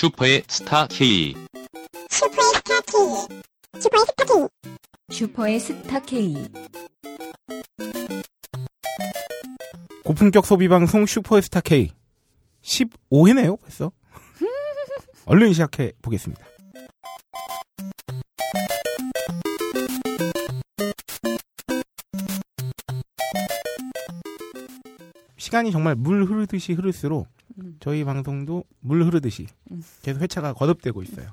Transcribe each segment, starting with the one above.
슈퍼의 스타 K. 슈퍼의 스타 K. 슈퍼의 스타 K. 슈퍼의 스타 K. 고품격 소비 방송 슈퍼스타 K 15회네요, 벌써. 얼른 시작해 보겠습니다. 시간이 정말 물 흐르듯이 흐를수록 음. 저희 방송도 물 흐르듯이 음. 계속 회차가 거듭되고 있어요.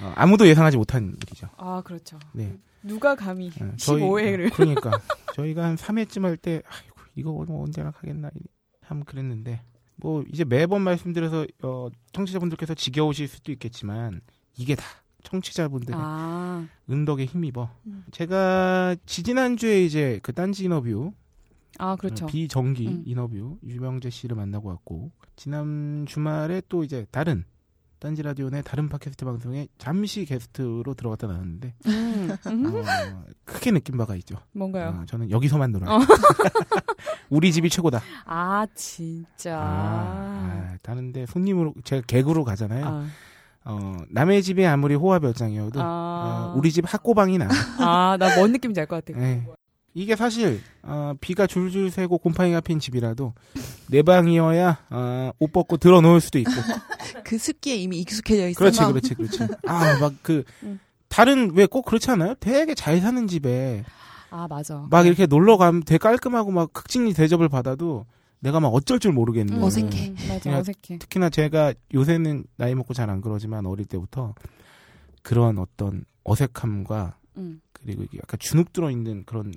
어, 아무도 예상하지 못한 일이죠. 아, 그렇죠. 네. 누가 감히 어, 저희- 15회를. 그러니까 저희가 한 3회쯤 할 때 아이고 이거 뭐 언제나 가겠나 참 그랬는데 뭐 이제 매번 말씀드려서 어, 청취자분들께서 지겨우실 수도 있겠지만 이게 다 청취자분들의 아, 은덕에 힘입어. 음. 제가 지지난주에 이제 그 딴지 인터뷰 아, 그렇죠. 어, 비정기 음. 인터뷰 유명재 씨를 만나고 왔고 지난 주말에 또 이제 다른 딴지 라디오 내 다른 팟캐스트 방송에 잠시 게스트로 들어갔다 나왔는데 음, 음. 어, 크게 느낀 바가 있죠. 뭔가요? 어, 저는 여기서만 놀아요. 어. 우리 집이 최고다. 아, 진짜. 아, 아, 다른데 손님으로 제가 개구로 가잖아요. 아, 어, 남의 집이 아무리 호화 별장이어도 아. 어, 우리 집 학고방이 나. 아, 나 뭔 느낌인지 알 것 같아. 네. 이게 사실 어, 비가 줄줄 새고 곰팡이가 핀 집이라도 내 방이어야 어, 옷 벗고 들어 놓을 수도 있고. 그 습기에 이미 익숙해져 있어. 그렇지, 그렇지, 그렇지. 아, 막그 음. 다른 왜 꼭 그렇지 않아요? 되게 잘 사는 집에 아, 맞아. 막 이렇게 놀러 가면 되게 깔끔하고 막 극진히 대접을 받아도 내가 막 어쩔 줄 모르겠는. 음, 어색해. 음, 맞아, 그냥 어색해. 특히나 제가 요새는 나이 먹고 잘 안 그러지만 어릴 때부터 그런 어떤 어색함과 음. 그리고 이게 약간 주눅 들어 있는 그런 나,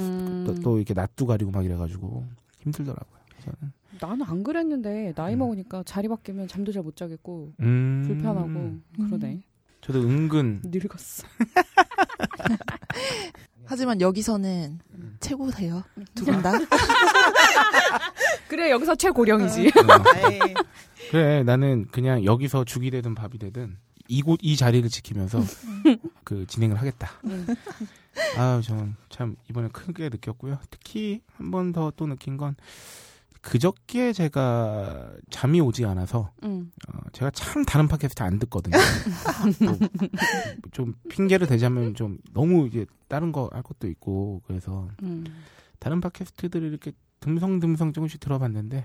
음. 또, 또 이렇게 낯도 가리고 막 이래가지고 힘들더라고요. 저는. 나는 안 그랬는데, 나이 음. 먹으니까 자리 바뀌면 잠도 잘 못 자겠고, 음. 불편하고, 그러네. 저도 은근 늙었어. 하지만 여기서는 음. 최고세요. 두 분 다. 그래, 여기서 최고령이지. 어, 그래 나는 그냥 여기서 죽이 되든 밥이 되든 이곳 이 자리를 지키면서 그 진행을 하겠다. 음. 아 저는 참 이번에 크게 느꼈고요. 특히 한 번 더 또 느낀 건 그저께 제가 잠이 오지 않아서 음. 어, 제가 참 다른 팟캐스트 안 듣거든요. 뭐좀 핑계를 대자면 좀 너무 이게 다른 거 할 것도 있고 그래서 음. 다른 팟캐스트들을 이렇게 듬성듬성 조금씩 들어봤는데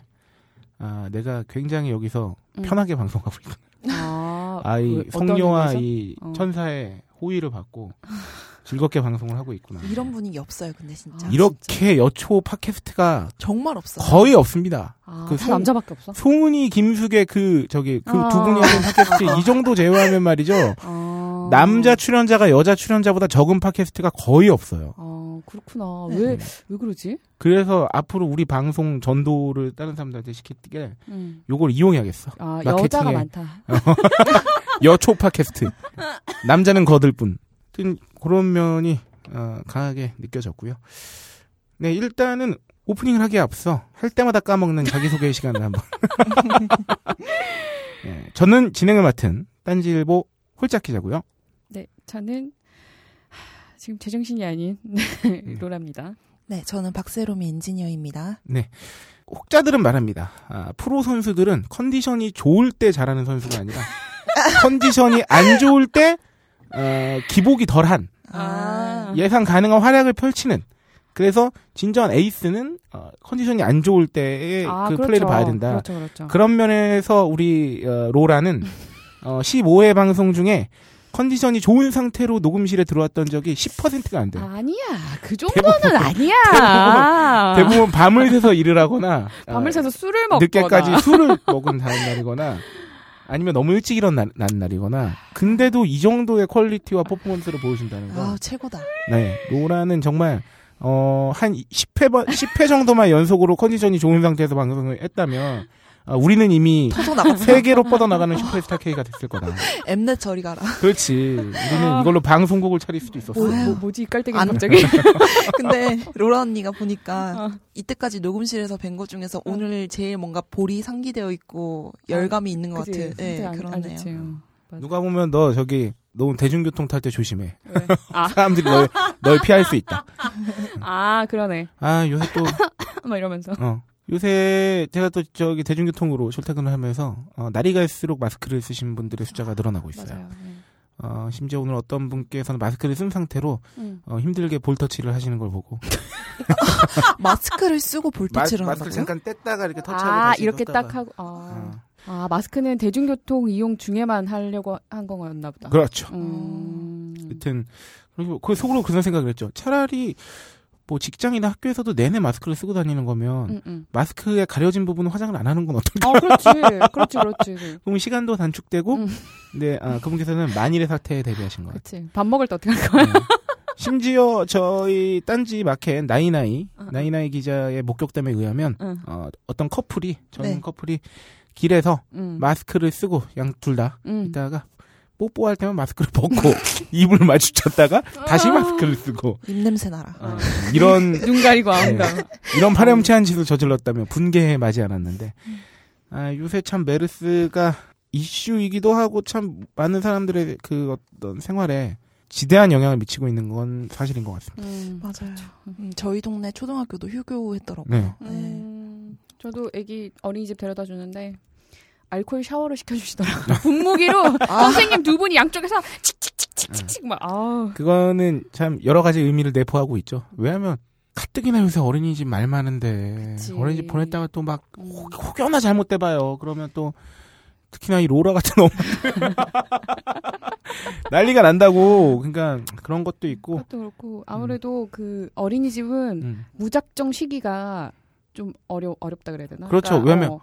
아 내가 굉장히 여기서 음. 편하게 방송하고 있구나. 아, 아이 성녀와? 이 어. 천사의 호의를 받고 즐겁게 방송을 하고 있구나. 이런 분위기 없어요, 근데 진짜. 아, 이렇게 여초 팟캐스트가 정말 없어. 거의 없습니다. 아, 그다 송- 남자밖에 없어? 송은이 김숙의 그 저기 그두 아. 분이 하는 팟캐스트 이 정도 제외하면 말이죠. 아. 남자 출연자가 여자 출연자보다 적은 팟캐스트가 거의 없어요. 아, 그렇구나. 네. 왜, 왜 그러지? 그래서 앞으로 우리 방송 전도를 다른 사람들한테 시키게 음. 요걸 이용해야겠어. 아, 마케팅에. 여자가 많다. 여초 팟캐스트. 남자는 거들 뿐. 하여튼 그런 면이 어, 강하게 느껴졌고요. 네, 일단은 오프닝을 하기에 앞서 할 때마다 까먹는 자기소개 시간을 한번. 네, 저는 진행을 맡은 딴지일보 홀짝 기자고요. 네, 저는 하, 지금 제정신이 아닌 음. 로라입니다. 네, 저는 박세롬이 엔지니어입니다. 혹자들은 말합니다. 아, 프로 선수들은 컨디션이 좋을 때 잘하는 선수가 아니라 컨디션이 안 좋을 때 어, 기복이 덜한 아. 예상 가능한 활약을 펼치는 그래서 진정한 에이스는 어, 컨디션이 안 좋을 때의 아, 그 그렇죠. 플레이를 봐야 된다. 그렇죠, 그렇죠. 그런 면에서 우리 어, 로라는 어, 15회 방송 중에 컨디션이 좋은 상태로 녹음실에 들어왔던 적이 10%가 안 돼요. 아니야. 그 정도는 아니야. 대부분 밤을 새서 일을 하거나 밤을 어, 새서 술을 먹거나. 늦게까지 술을 먹은 다음 날이거나 아니면 너무 일찍 일어난 날이거나 근데도 이 정도의 퀄리티와 퍼포먼스를 보여준다는 거. 아, 최고다. 네, 로라는 정말 어, 한 10회 번 10회 정도만 연속으로 컨디션이 좋은 상태에서 방송을 했다면 어, 우리는 이미. 세계로 뻗어나가는 슈퍼스타 K가 됐을 거다. 엠넷 저리 가라. 그렇지. 우리는 아. 이걸로 방송국을 차릴 수도 있었어. 뭐. 뭐, 이 깔때기 안- 갑자기. 근데 로라 언니가 보니까 어. 이때까지 녹음실에서 뵌 것 중에서 오늘 제일 뭔가 볼이 상기되어 있고 열감이 있는 것 그치? 같아. 네, 상태 안- 안 그러네요. 좋지. 어. 누가 보면 너 저기 너 대중교통 탈 때 조심해. 왜? 아, 사람들이 널, 널 피할 수 있다. 아, 그러네. 아 요새 또 막 이러면서. 어. 요새 제가 또 저기 대중교통으로 출퇴근을 하면서 어, 날이 갈수록 마스크를 쓰신 분들의 숫자가 늘어나고 있어요. 맞아요. 네. 어, 심지어 오늘 어떤 분께서는 마스크를 쓴 상태로 음. 어, 힘들게 볼터치를 하시는 걸 보고 마스크를 쓰고 볼터치를 마, 스크를 한다고요? 잠깐 뗐다가 이렇게 터치하고 아 이렇게 떴다가. 딱 하고 아, 어, 아 마스크는 대중교통 이용 중에만 하려고 한 거였나 보다. 그렇죠. 음. 여튼 그리고 그 속으로 그런 생각을 했죠. 차라리 뭐 직장이나 학교에서도 내내 마스크를 쓰고 다니는 거면 음, 음. 마스크에 가려진 부분은 화장을 안 하는 건 어떨까? 어, 그렇지, 그렇지, 그렇지. 그럼 시간도 단축되고, 음. 네, 아, 그분께서는 만일의 사태에 대비하신 것 같아요. 그렇지. 밥 먹을 때 어떻게 할? 네. 심지어 저희 딴지 마켓 나이나이 어, 어. 나이나이 기자의 목격담에 의하면 응. 어, 어떤 커플이 전 네. 커플이 길에서 음. 마스크를 쓰고 양 둘다 음. 있다가 뽀뽀할 때만 마스크를 벗고 입을 마주쳤다가 다시 마스크를 쓰고 입 냄새 나라. 어, 이런 눈 가리고 네. 아무다. 이런 파렴치한 짓을 저질렀다며 분개에 맞이 않았는데 아, 요새 참 메르스가 이슈이기도 하고 참 많은 사람들의 그 어떤 생활에 지대한 영향을 미치고 있는 건 사실인 것 같습니다. 음. 맞아요. 음, 저희 동네 초등학교도 휴교했더라고요. 네. 네. 음, 저도 애기 어린이집 데려다 주는데 알코올 샤워를 시켜주시더라고요. 분무기로 선생님 두 분이 양쪽에서 칙칙칙칙칙칙 막 아우. 그거는 참 여러 가지 의미를 내포하고 있죠. 왜냐하면 가뜩이나 요새 어린이집 말 많은데 그치. 어린이집 보냈다가 또막 음. 혹여나 잘못돼봐요. 그러면 또 특히나 이 로라 같은 엄마 난리가 난다고. 그러니까 그런 것도 있고. 그것도 그렇고 아무래도 그 어린이집은 음. 무작정 쉬기가 좀 어려 어렵다 그래야 되나? 그렇죠. 그러니까, 왜냐면 어,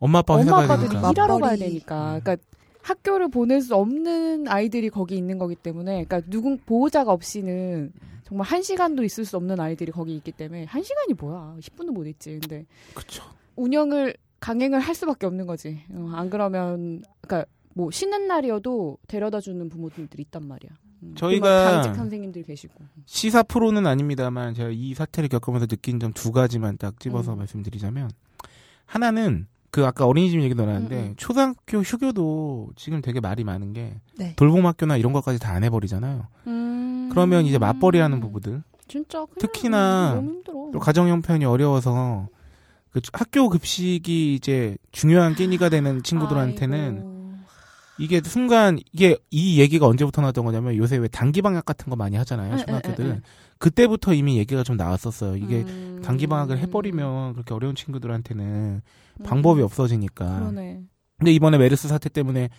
엄마 아빠가 엄마 아빠들이 되니까. 일하러 가야. 되니까. 음. 그러니까 학교를 보낼 수 없는 아이들이 거기 있는 거기 때문에, 그러니까 누군 보호자가 없이는 정말 한 시간도 있을 수 없는 아이들이 거기 있기 때문에 한 시간이 뭐야? 10분도 못 있지. 근데 그렇죠. 운영을 강행을 할 수밖에 없는 거지. 어, 안 그러면 그러니까 뭐 쉬는 날이어도 데려다 주는 부모님들이 있단 말이야. 음, 저희가- 당직 선생님들 계시고. 시사 프로는 아닙니다만 제가 이 사태를 겪으면서 느낀 점 두 가지만 딱 집어서 음. 말씀드리자면 하나는 그 아까 어린이집 얘기도 나왔는데 음, 음. 초등학교 휴교도 지금 되게 말이 많은 게 네. 돌봄학교나 이런 것까지 다 안 해버리잖아요. 음. 그러면 이제 맞벌이하는 부부들 진짜 특히나 가정 형편이 어려워서 그 학교 급식이 이제 중요한 끼니가 되는 친구들한테는 아이고. 이게 순간 이게 이 얘기가 언제부터 나왔던 거냐면 요새 왜 단기 방학 같은 거 많이 하잖아요 에, 에, 초등학교들 에, 에. 그때부터 이미 얘기가 좀 나왔었어요 이게 음. 단기 방학을 해버리면 그렇게 어려운 친구들한테는 방법이 음. 없어지니까 그러네. 근데 이번에 메르스 사태 때문에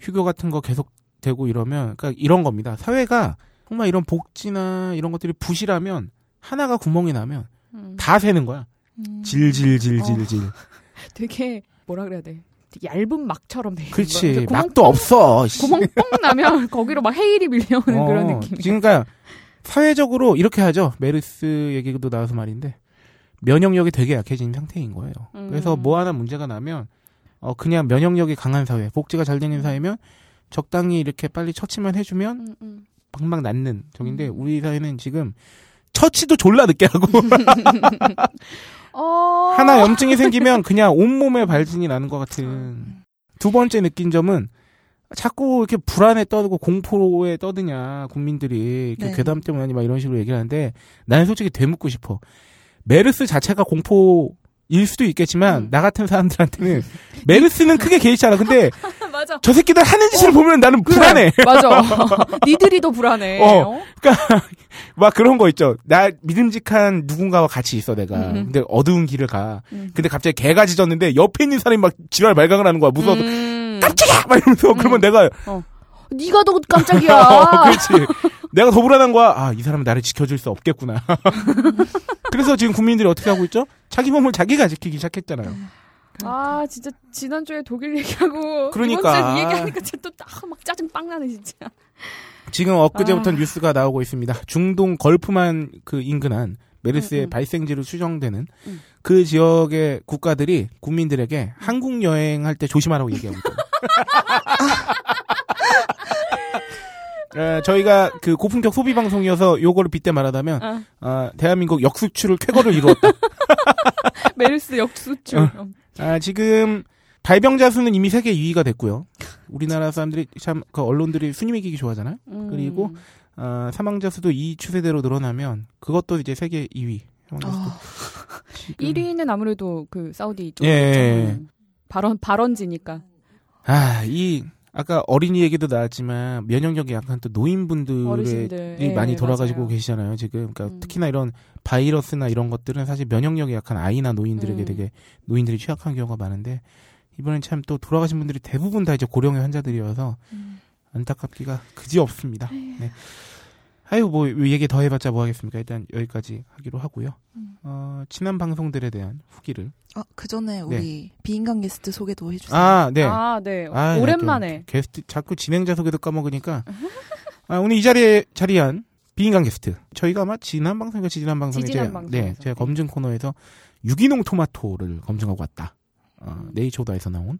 휴교 같은 거 계속 되고 이러면 그러니까 이런 겁니다 사회가 정말 이런 복지나 이런 것들이 부실하면 하나가 구멍이 나면 음. 다 새는 거야 음. 질질질질질 되게 뭐라 그래야 돼. 얇은 막처럼 돼. 있는 그렇지. 구멍 막도 없어 씨. 구멍 뻥 나면 거기로 막 해일이 밀려오는 어, 그런 느낌. 그러니까 사회적으로 이렇게 하죠. 메르스 얘기도 나와서 말인데 면역력이 되게 약해진 상태인 거예요. 음. 그래서 뭐 하나 문제가 나면 어 그냥 면역력이 강한 사회, 복지가 잘 되는 사회면 적당히 이렇게 빨리 처치만 해주면 음, 음. 방방 낫는 적인데 음. 우리 사회는 지금 처치도 졸라 늦게 하고 어. 하나 염증이 생기면 그냥 온몸에 발진이 나는 것 같은 두 번째 느낀 점은 자꾸 이렇게 불안에 떠들고 공포에 떠드냐 국민들이 이렇게 네. 괴담 때문에 막 이런 식으로 얘기를 하는데 나는 솔직히 되묻고 싶어 메르스 자체가 공포 일 수도 있겠지만 음. 나 같은 사람들한테는 메르스는 크게 개의치 않아 근데. 저 새끼들 하는 짓을 보면 나는 불안해 맞아. 니들이 더 불안해. 어. 어? 막 그런 거 있죠 나 믿음직한 누군가와 같이 있어 내가 음. 근데 어두운 길을 가 음. 근데 갑자기 개가 짖었는데 옆에 있는 사람이 막 지랄 말강을 하는 거야 무서워서 음. 깜짝이야! 막 이러면서 그러면 내가 네가 더 깜짝이야. 어, 그렇지. 내가 더 불안한 거야. 아, 이 사람은 나를 지켜줄 수 없겠구나. 그래서 지금 국민들이 어떻게 하고 있죠? 자기 몸을 자기가 지키기 시작했잖아요. 아 진짜 지난주에 독일 얘기하고 그러니까. 이번 주에 이 얘기하니까 진짜 또막 짜증 빵 나네 진짜. 지금 엊그제부터 아. 뉴스가 나오고 있습니다. 중동 걸프만 그 인근한 메르스의 음, 음. 발생지로 추정되는 음. 그 지역의 국가들이 국민들에게 한국 여행할 때 조심하라고 얘기하고 있다. 어, 저희가 그 고품격 소비 방송이어서 요거를 빗대 말하자면 아, 아, 대한민국 역수출을 쾌거를 이루었다. 메르스 역수출. 어. 아, 지금 발병자 수는 이미 세계 2위가 됐고요. 우리나라 사람들이 참 그 언론들이 순위 매기기 좋아하잖아요. 음. 그리고 아, 사망자 수도 이 추세대로 늘어나면 그것도 이제 세계 2위 해방 게스트. 아, 지금- 1위는 아무래도 그 사우디 쪽 예, 예. 발언 발언지니까. 아, 이 아까 어린이 얘기도 나왔지만 면역력이 약한 또 노인분들이 예, 많이 돌아가시고 맞아요. 계시잖아요. 지금 그러니까 음. 특히나 이런 바이러스나 이런 것들은 사실 면역력이 약한 아이나 노인들에게 음. 되게 노인들이 취약한 경우가 많은데 이번엔 참 또 돌아가신 분들이 대부분 다 이제 고령의 환자들이어서 음. 안타깝기가 그지 없습니다. 네. 아유 뭐 얘기 더 해봤자 뭐 하겠습니까? 일단 여기까지 하기로 하고요. 음. 어, 지난 방송들에 대한 후기를 아, 그 전에 우리 비인간 게스트 소개도 해주세요. 아 네. 아, 네. 아, 나 오랜만에. 또 게스트 자꾸 진행자 소개도 까먹으니까 아, 오늘 이 자리에 자리한 비인간 게스트 저희가 아마 지난 방송인가 지지난 방송에 지지난 제가, 방송에서. 네, 제가 검증 코너에서 유기농 토마토를 검증하고 왔다. 어, 음. 네이처다에서 나온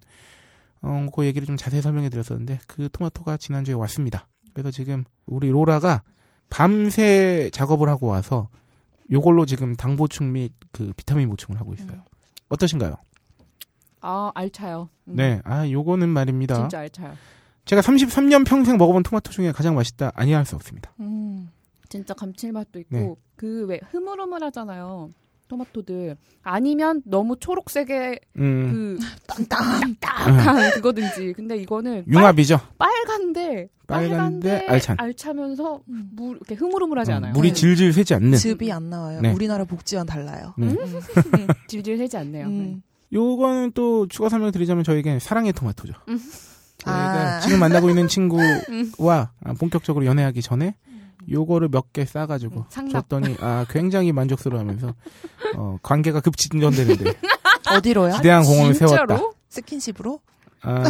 어, 그 얘기를 좀 자세히 설명해 드렸었는데 그 토마토가 지난주에 왔습니다. 그래서 지금 우리 로라가 밤새 작업을 하고 와서 요걸로 지금 당 보충 및 그 비타민 보충을 하고 있어요. 음. 어떠신가요? 아, 알차요. 음. 네, 아 요거는 말입니다. 진짜 알차요. 제가 33년 평생 먹어본 토마토 중에 가장 맛있다 아니할 수 없습니다. 음. 진짜 감칠맛도 있고 네. 그왜 흐물흐물하잖아요. 토마토들 아니면 너무 초록색의 음, 그 땅땅땅한 그거든지. 근데 이거는 융합이죠. 빨간데 빨간데 알찬. 알차면서 물 이렇게 흐물흐물하지 음, 않아요. 물이 네. 질질 새지 않는. 즙이 안 나와요. 네. 우리나라 복지와는 달라요. 네. 음, 질질 새지 않네요. 음. 요거는 또 추가 설명 드리자면 저에겐 사랑의 토마토죠. 음. 저희가 아. 지금 만나고 있는 친구와 아, 본격적으로 연애하기 전에 요거를 몇 개 싸가지고 음, 상납. 줬더니 아 굉장히 만족스러워하면서 어, 관계가 급진전되는데 어디로요? 지대한 공을 진짜로? 세웠다. 스킨십으로? 아,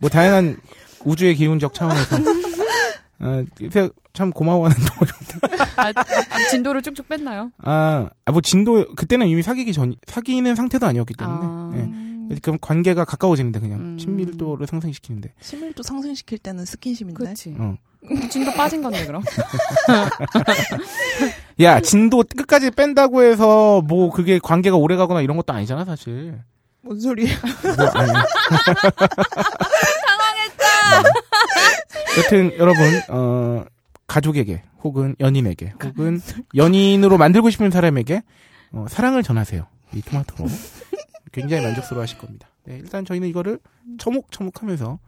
뭐 다양한 우주의 기운적 차원에서 아, 참 고마워하는 토마토. 아, 아, 진도를 쭉쭉 뺐나요? 아, 아, 뭐 진도 그때는 이미 사귀기 전 사귀는 상태도 아니었기 때문에 아. 예. 음. 그럼 관계가 가까워지는데 그냥 음. 친밀도를 상승시키는데. 친밀도 상승시킬 때는 스킨십인데. 그렇지. 어. 진도 빠진 건데 그럼. 야 진도 끝까지 뺀다고 해서 뭐 그게 관계가 오래가거나 이런 것도 아니잖아 사실. 뭔 소리예요? 뭐 아니. 당황했다. 여튼 여러분 어 가족에게 혹은 연인에게 혹은 연인으로 만들고 싶은 사람에게 어, 사랑을 전하세요. 이 토마토로 굉장히 만족스러워하실 겁니다. 네, 일단 저희는 이거를 처묵처묵하면서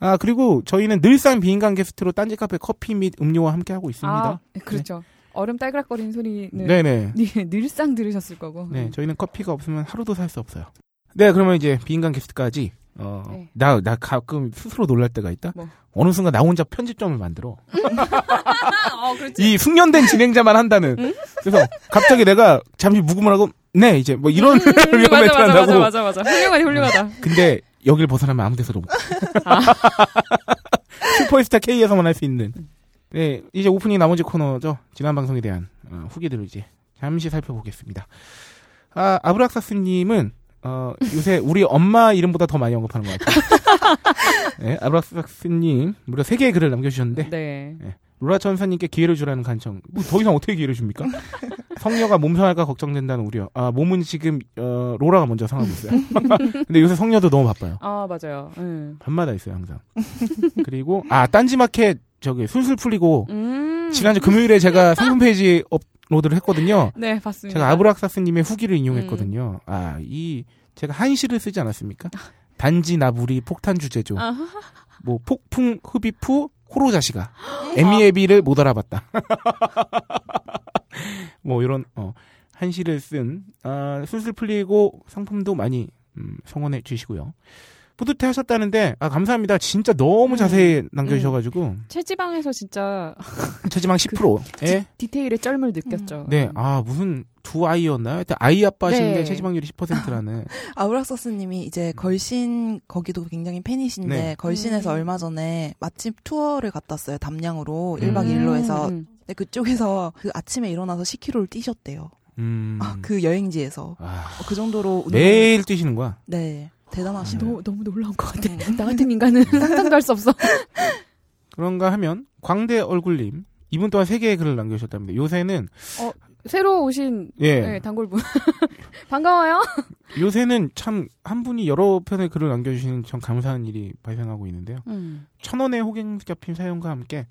아 그리고 저희는 늘상 비인간 게스트로 딴지 카페 커피 및 음료와 함께 하고 있습니다. 아, 그렇죠. 얼음 딸그락거리는 소리는 네네. 네, 늘상 들으셨을 거고. 네, 저희는 커피가 없으면 하루도 살 수 없어요. 네, 그러면 이제 비인간 게스트까지 어, 네. 나, 나 가끔 스스로 놀랄 때가 있다. 뭐? 어느 순간 나 혼자 편집점을 만들어. 어. 이 숙련된 진행자만 한다는. 그래서 갑자기 내가 잠시 묵음을 하고, 네, 이제 뭐 이런 음, 맞아, 멘트 맞아, 맞아, 한다고. 맞아, 맞아. 훌륭하다, 훌륭하다. 근데 여길 벗어나면 아무 데서도 못. 아. 슈퍼스타 K에서만 할 수 있는. 네, 이제 오프닝 나머지 코너죠. 지난 방송에 대한 어, 후기들을 이제 잠시 살펴보겠습니다. 아, 아브락사스님은 어, 요새 우리 엄마 이름보다 더 많이 언급하는 것 같아요. 네, 아브락사스님 무려 3개의 글을 남겨주셨는데 네. 로라 천사님께 기회를 주라는 간청. 뭐 더 이상 어떻게 기회를 줍니까? 성녀가 몸 상할까 걱정된다는 우려. 아 몸은 지금 어, 로라가 먼저 상하고 있어요. 근데 요새 성녀도 너무 바빠요. 아, 맞아요. 음. 밤마다 있어요 항상. 그리고 아 딴지마켓 저기 술술 풀리고 음. 지난주 금요일에 제가 상품 페이지 업로드를 했거든요. 네, 봤습니다. 제가 아브락사스님의 후기를 인용했거든요. 아이 제가 한시를 쓰지 않았습니까? 단지 나부리 폭탄 주제죠. 아. 뭐 폭풍 흡입 후 호로 자식아 에미에비를 못 알아봤다. 뭐 이런 어 한시를 쓴 아, 술술 풀리고 상품도 많이 음, 성원해 주시고요. 뿌듯해 하셨다는데 아 감사합니다. 진짜 너무 음. 자세히 남겨주셔가지고 체지방에서 진짜 체지방 10%에 디테일의 쩔물 느꼈죠. 네, 아, 무슨 두 아이였나요? 하여튼 아이 아빠신데 네. 체지방률이 10%라는. 아우락서스님이 이제 걸신 거기도 굉장히 팬이신데 네. 걸신에서 음. 얼마 전에 맛집 투어를 갔다 왔어요 담양으로 음. 1박 2일로 해서 음. 근데 그쪽에서 그 아침에 일어나서 10km를 뛰셨대요. 음. 아, 그 여행지에서 아, 어, 그 정도로 운동- 매일 뛰시는 거야? 네 대단하시네요. 너무, 너무 놀라운 것 같아. 음. 나 같은 인간은 상상도 할 수 없어. 그런가 하면, 광대 얼굴님, 이분 또한 세 개의 글을 남겨주셨답니다. 요새는, 새로 오신 예, 네, 단골분. 반가워요. 요새는 참, 한 분이 여러 편의 글을 남겨주시는 참 감사한 일이 발생하고 있는데요. 음. 천 원의 호갱 잡힌 사연과 함께,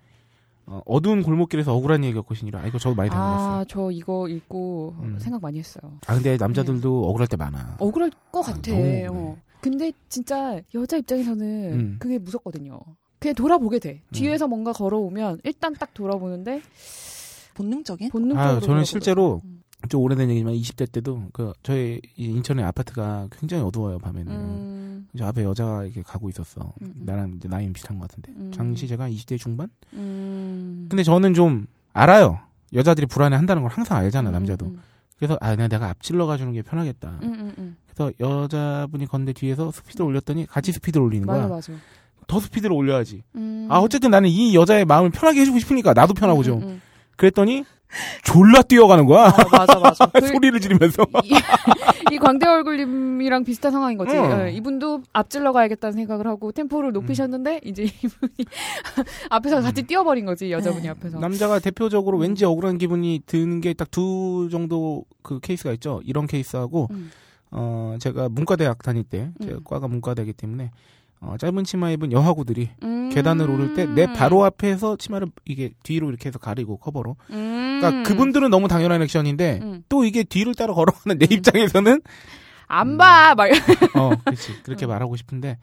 어, 어두운 골목길에서 억울한 얘기 겪으시니라. 아, 이거 저도 많이 당해봤어요. 아, 저 이거 읽고 음. 생각 많이 했어요. 아, 근데 남자들도 억울할 때 많아. 억울할 것 아, 같아. 너무 억울해. 어. 근데 진짜 여자 입장에서는 음. 그게 무섭거든요. 그냥 돌아보게 돼. 음. 뒤에서 뭔가 걸어오면 일단 딱 돌아보는데 본능적인? 본능적으로. 아, 저는 돌아보더라고요. 실제로 음. 좀 오래된 얘기지만 20대 때도 그 저희 이 인천의 아파트가 굉장히 어두워요 밤에는. 음, 저 앞에 여자가 이렇게 가고 있었어. 음, 음. 나랑 이제 나이는 비슷한 것 같은데. 음. 당시 제가 20대 중반? 음. 근데 저는 좀 알아요. 여자들이 불안해 한다는 걸 항상 알잖아, 음, 남자도. 음, 그래서 아, 그냥 내가 앞질러 가주는 게 편하겠다. 음, 음, 음. 그래서 여자분이 걷는데 뒤에서 스피드를 올렸더니 같이 스피드를 올리는 맞아, 거야. 맞아. 더 스피드를 올려야지. 음. 아, 어쨌든 나는 이 여자의 마음을 편하게 해주고 싶으니까 나도 편하고 좀. 음, 음, 음. 그랬더니 졸라 뛰어가는 거야. 아, 맞아, 맞아. 그, 소리를 지르면서. 이, 이 광대 얼굴님이랑 비슷한 상황인 거지. 어. 예, 이분도 앞질러 가야겠다는 생각을 하고 템포를 음. 높이셨는데 이제 이분이 앞에서 같이 뛰어버린 거지 여자분이 네. 앞에서. 남자가 대표적으로 음. 왠지 억울한 기분이 드는 게 딱 두 정도 그 케이스가 있죠. 이런 케이스하고 음. 어 제가 문과대학 다닐 때 제가 음. 과가 문과대이기 때문에 어 짧은 치마 입은 여하구들이 음. 계단을 오를 때 내 바로 앞에서 치마를 이게 뒤로 이렇게 해서 가리고 커버로. 음. 그러니까 그분들은 너무 당연한 액션인데 음. 또 이게 뒤를 따라 걸어가는 내 입장에서는 안 봐. 막. 어 그렇지 그렇게 음. 말하고 싶은데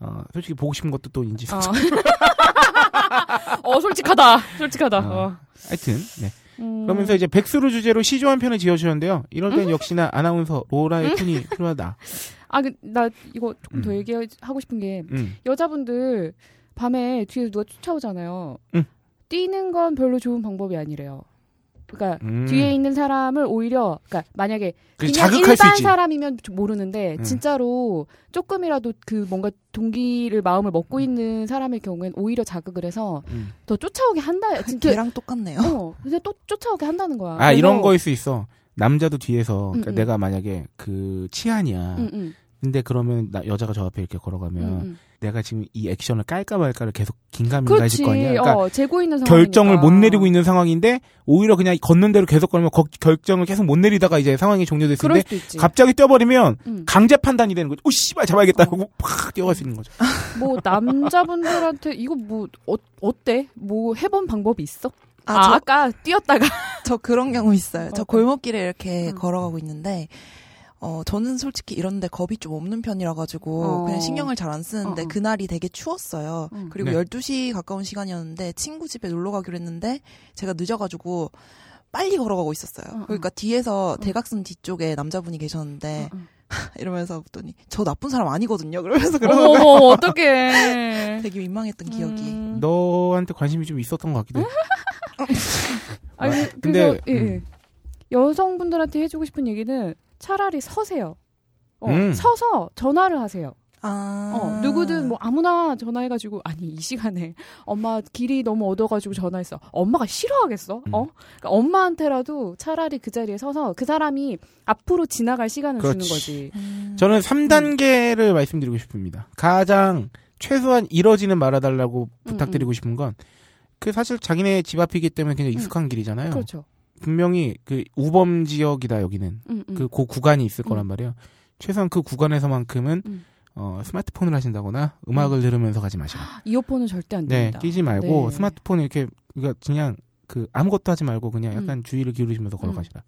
어 솔직히 보고 싶은 것도 또 인지. 어. 어, 솔직하다. 솔직하다. 어. 어. 하여튼 네. 음. 그러면서 이제 백수를 주제로 시조 한 편을 지어주셨는데요. 이럴 땐 역시나 아나운서 로라의 톤이 필요하다. 아, 그, 나 이거 조금 더 음. 얘기하고 싶은 게 음. 여자분들 밤에 뒤에서 누가 쫓아오잖아요. 음. 뛰는 건 별로 좋은 방법이 아니래요. 그러니까 음. 뒤에 있는 사람을 오히려 그러니까 만약에 그냥 일반 있지. 사람이면 좀 모르는데 음. 진짜로 조금이라도 그 뭔가 동기를 마음을 먹고 있는 사람의 경우엔 오히려 자극을 해서 음. 더 쫓아오게 한다. 진짜 걔랑 똑같네요. 어, 근데 또 쫓아오게 한다는 거야. 아 이런 거일 수 있어. 남자도 뒤에서 그러니까 음, 음. 내가 만약에 그 치안이야. 근데 그러면 나, 여자가 저 앞에 이렇게 걸어가면. 내가 지금 이 액션을 깔까 말까를 계속 긴가민가해질. 거 아니야. 그러니까 어, 재고 있는 상황. 결정을 못 내리고 있는 상황인데 오히려 그냥 걷는 대로 계속 걸으면 거- 결정을 계속 못 내리다가 이제 상황이 종료됐을 그럴 때 수도 있지. 갑자기 뛰어버리면 응. 강제 판단이 되는 거죠. 오 씨발 잡아야겠다 어. 하고 팍 뛰어갈 수 있는 거죠. 뭐 남자분들한테 이거 뭐 어, 어때? 뭐 해본 방법이 있어? 아, 아, 저, 아, 까 뛰었다가 저 그런 경우 있어요. 저 어. 골목길에 이렇게 음. 걸어가고 있는데, 어, 저는 솔직히 이런데 겁이 좀 없는 편이라 가지고 어. 그냥 신경을 잘 안 쓰는데 어, 어. 그날이 되게 추웠어요. 음. 그리고 네. 12시 가까운 시간이었는데 친구 집에 놀러 가기로 했는데 제가 늦어 가지고 빨리 걸어가고 있었어요. 어, 어. 그러니까 뒤에서 어. 대각선 뒤쪽에 남자분이 계셨는데. 이러면서 봤더니 저 나쁜 사람 아니거든요. 그러면서 그러는 거예요. 어머 어떡해. 되게 민망했던 기억이. 음. 너한테 관심이 좀 있었던 것 같기도 해. 아니 아, 근데 근데, 예, 예. 음. 여성분들한테 해주고 싶은 얘기는 차라리 서세요. 어, 음. 서서 전화를 하세요. 아. 어, 누구든 뭐 아무나 전화해가지고 아니 이 시간에 엄마 길이 너무 어두워가지고 전화했어. 엄마가 싫어하겠어? 음. 어? 그러니까 엄마한테라도 차라리 그 자리에 서서 그 사람이 앞으로 지나갈 시간을 그렇지. 주는 거지. 음. 저는 3단계를 말씀드리고 싶습니다. 가장 최소한 이뤄지는 말아달라고 음, 부탁드리고 싶은 건 그 사실 자기네 집 앞이기 때문에 굉장히 익숙한 길이잖아요. 그렇죠. 분명히 그 우범 지역이다 여기는 음, 음. 그고 구간이 있을 음. 거란 말이에요. 최소한 그 구간에서만큼은 음. 어, 스마트폰을 하신다거나 음악을 들으면서 가지 마시라. 이어폰은 절대 안 네, 됩니다. 끼지 말고 네. 스마트폰 이렇게 그러니까 그냥 그 아무것도 하지 말고 그냥 약간 주의를 기울이시면서 걸어가시라.